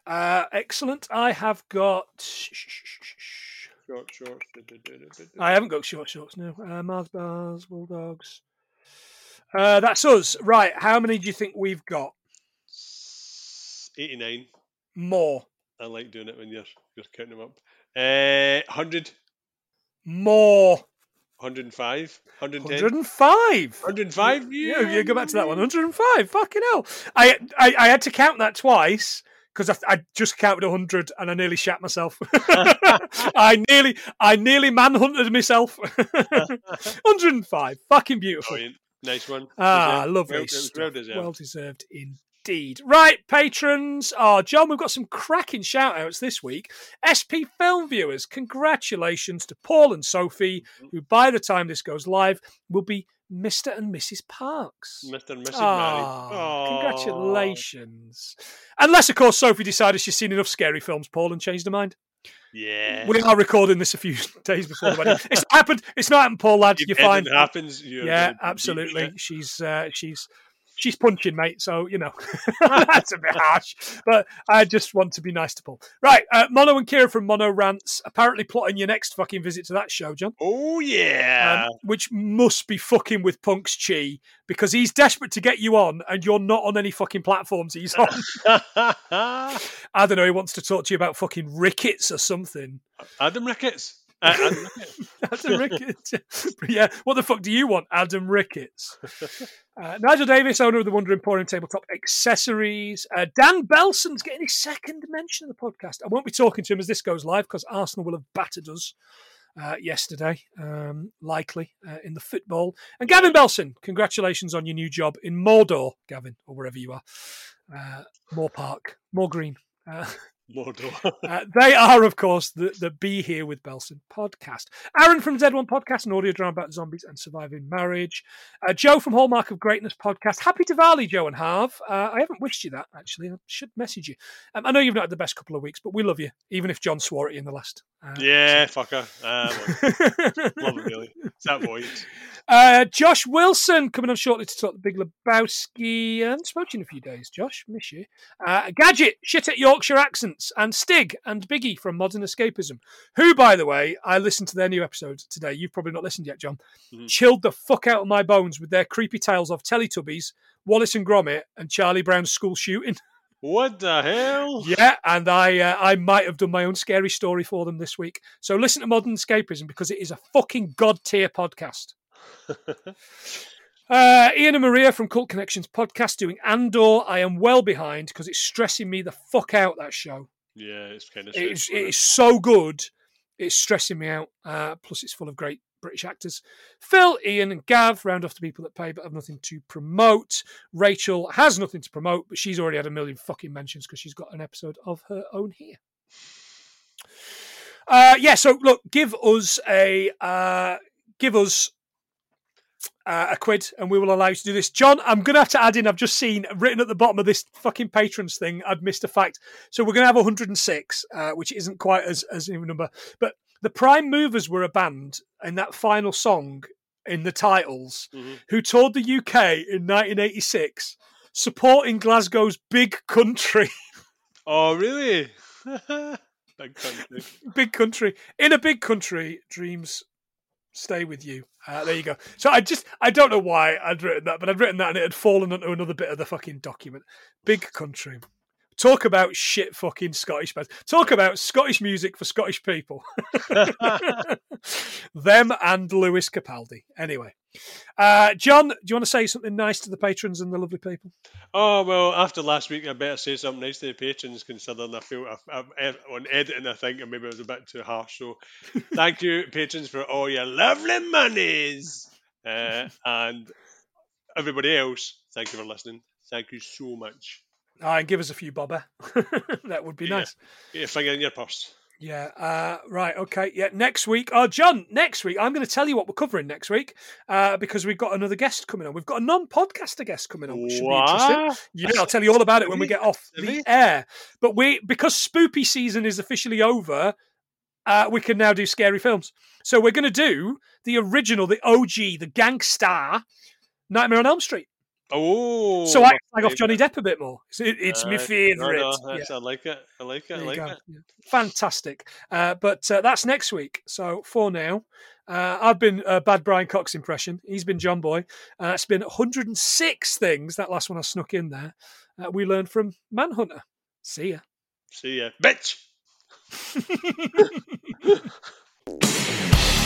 Uh, excellent. I have got. Short shorts. I haven't got short shorts now. Uh, Mars bars, bulldogs. Uh, that's us. Right. How many do you think we've got? 89. More. I like doing it when you're, you're counting them up. Uh, 100. More. 105, 110. 105. 105. Yeah, yeah, go back to that one. 105. Fucking hell. I I, I had to count that twice because I, I, just counted 100 and I nearly shat myself. I nearly I nearly manhunted myself. 105. Fucking beautiful. Brilliant. Nice one. Ah, lovely. Well, well deserved. Well deserved in indeed. Right, patrons. Oh, John, we've got some cracking shout outs this week. SP Film viewers, congratulations to Paul and Sophie, who by the time this goes live will be Mr. and Mrs. Parks. Mr. and Mrs. Oh, oh, Congratulations. Unless, of course, Sophie decided she's seen enough scary films, Paul, and changed her mind. Yeah. We are recording this a few days before the wedding. It's happened. It's not happened, Paul, lad. You're fine. It happens. You're yeah, absolutely. She's uh, she's she's punching, mate. So you know that's a bit harsh, but I just want to be nice to Paul. Right, uh, Mono and Kira from Mono Rants apparently plotting your next fucking visit to that show, John. Oh yeah, um, which must be fucking with Punk's chi because he's desperate to get you on, and you're not on any fucking platforms he's on. I don't know. He wants to talk to you about fucking rickets or something. Adam Ricketts. Uh, Adam Ricketts. yeah, what the fuck do you want, Adam Ricketts? Uh, Nigel Davis, owner of the Wonder Emporium Tabletop Accessories. Uh, Dan Belson's getting his second mention of the podcast. I won't be talking to him as this goes live because Arsenal will have battered us uh, yesterday, um, likely uh, in the football. And Gavin Belson, congratulations on your new job in Mordor, Gavin, or wherever you are. Uh, more park, more green. Uh, uh, they are, of course, the, the Be Here with Belson podcast. Aaron from Z1 Podcast, an audio drama about zombies and surviving marriage. Uh, Joe from Hallmark of Greatness podcast. Happy Diwali, Joe and Harv. Uh, I haven't wished you that, actually. I should message you. Um, I know you've not had the best couple of weeks, but we love you, even if John swore at you in the last. Uh, yeah, so. fucker. Uh, love it, really. It's that voice. Uh, Josh Wilson coming on shortly to talk the Big Lebowski. I haven't spoken in a few days, Josh. Miss you. Uh, Gadget, shit at Yorkshire accents, and Stig and Biggie from Modern Escapism, who, by the way, I listened to their new episode today. You've probably not listened yet, John. Mm-hmm. Chilled the fuck out of my bones with their creepy tales of Teletubbies, Wallace and Gromit, and Charlie Brown's school shooting. What the hell? Yeah, and I uh, I might have done my own scary story for them this week. So listen to Modern Escapism because it is a fucking god tier podcast. uh, Ian and Maria from Cult Connections podcast doing Andor. I am well behind because it's stressing me the fuck out that show. Yeah, it's kind of. It's, it's so good. It's stressing me out. Uh, plus, it's full of great British actors. Phil, Ian, and Gav round off the people that pay but have nothing to promote. Rachel has nothing to promote, but she's already had a million fucking mentions because she's got an episode of her own here. Uh, yeah, so look, give us a uh, give us uh, a quid and we will allow you to do this. John, I'm going to have to add in, I've just seen written at the bottom of this fucking patrons thing, I'd missed a fact. So we're going to have 106, uh, which isn't quite as, as even number. But the Prime Movers were a band in that final song in the titles mm-hmm. who toured the UK in 1986 supporting Glasgow's big country. Oh, really? big country. Big country. In a big country, dreams stay with you. Uh, there you go. So I just I don't know why I'd written that, but I'd written that and it had fallen onto another bit of the fucking document. Big country. Talk about shit fucking Scottish bands. Talk about Scottish music for Scottish people. Them and Lewis Capaldi. Anyway. Uh, John, do you want to say something nice to the patrons and the lovely people? Oh well, after last week, I better say something nice to the patrons, considering I feel I, I, on editing, I think and maybe it was a bit too harsh. So, thank you, patrons, for all your lovely monies, uh, and everybody else. Thank you for listening. Thank you so much. Uh, and give us a few bobber. that would be Yeah. nice. Your finger in your purse. Yeah. Uh, right. Okay. Yeah. Next week. Oh, John. Next week, I'm going to tell you what we're covering next week uh, because we've got another guest coming on. We've got a non-podcaster guest coming on, which should be interesting. Yeah, I'll tell you all about it when we get off the air. But we, because spoopy season is officially over, uh, we can now do scary films. So we're going to do the original, the OG, the gangsta Nightmare on Elm Street. Oh, so I my slag off Johnny. Depp a bit more. It's, it- it's my Uh, favourite. No, no, Yeah. I like it. I like it. I like it. Yeah. Fantastic. Uh, but uh, that's next week. So for now, uh, I've been uh, Bad Brian Cox impression. He's been John Boy. Uh, it's been 106 things. That last one I snuck in there. Uh, we learned from Manhunter. See ya. See ya, bitch.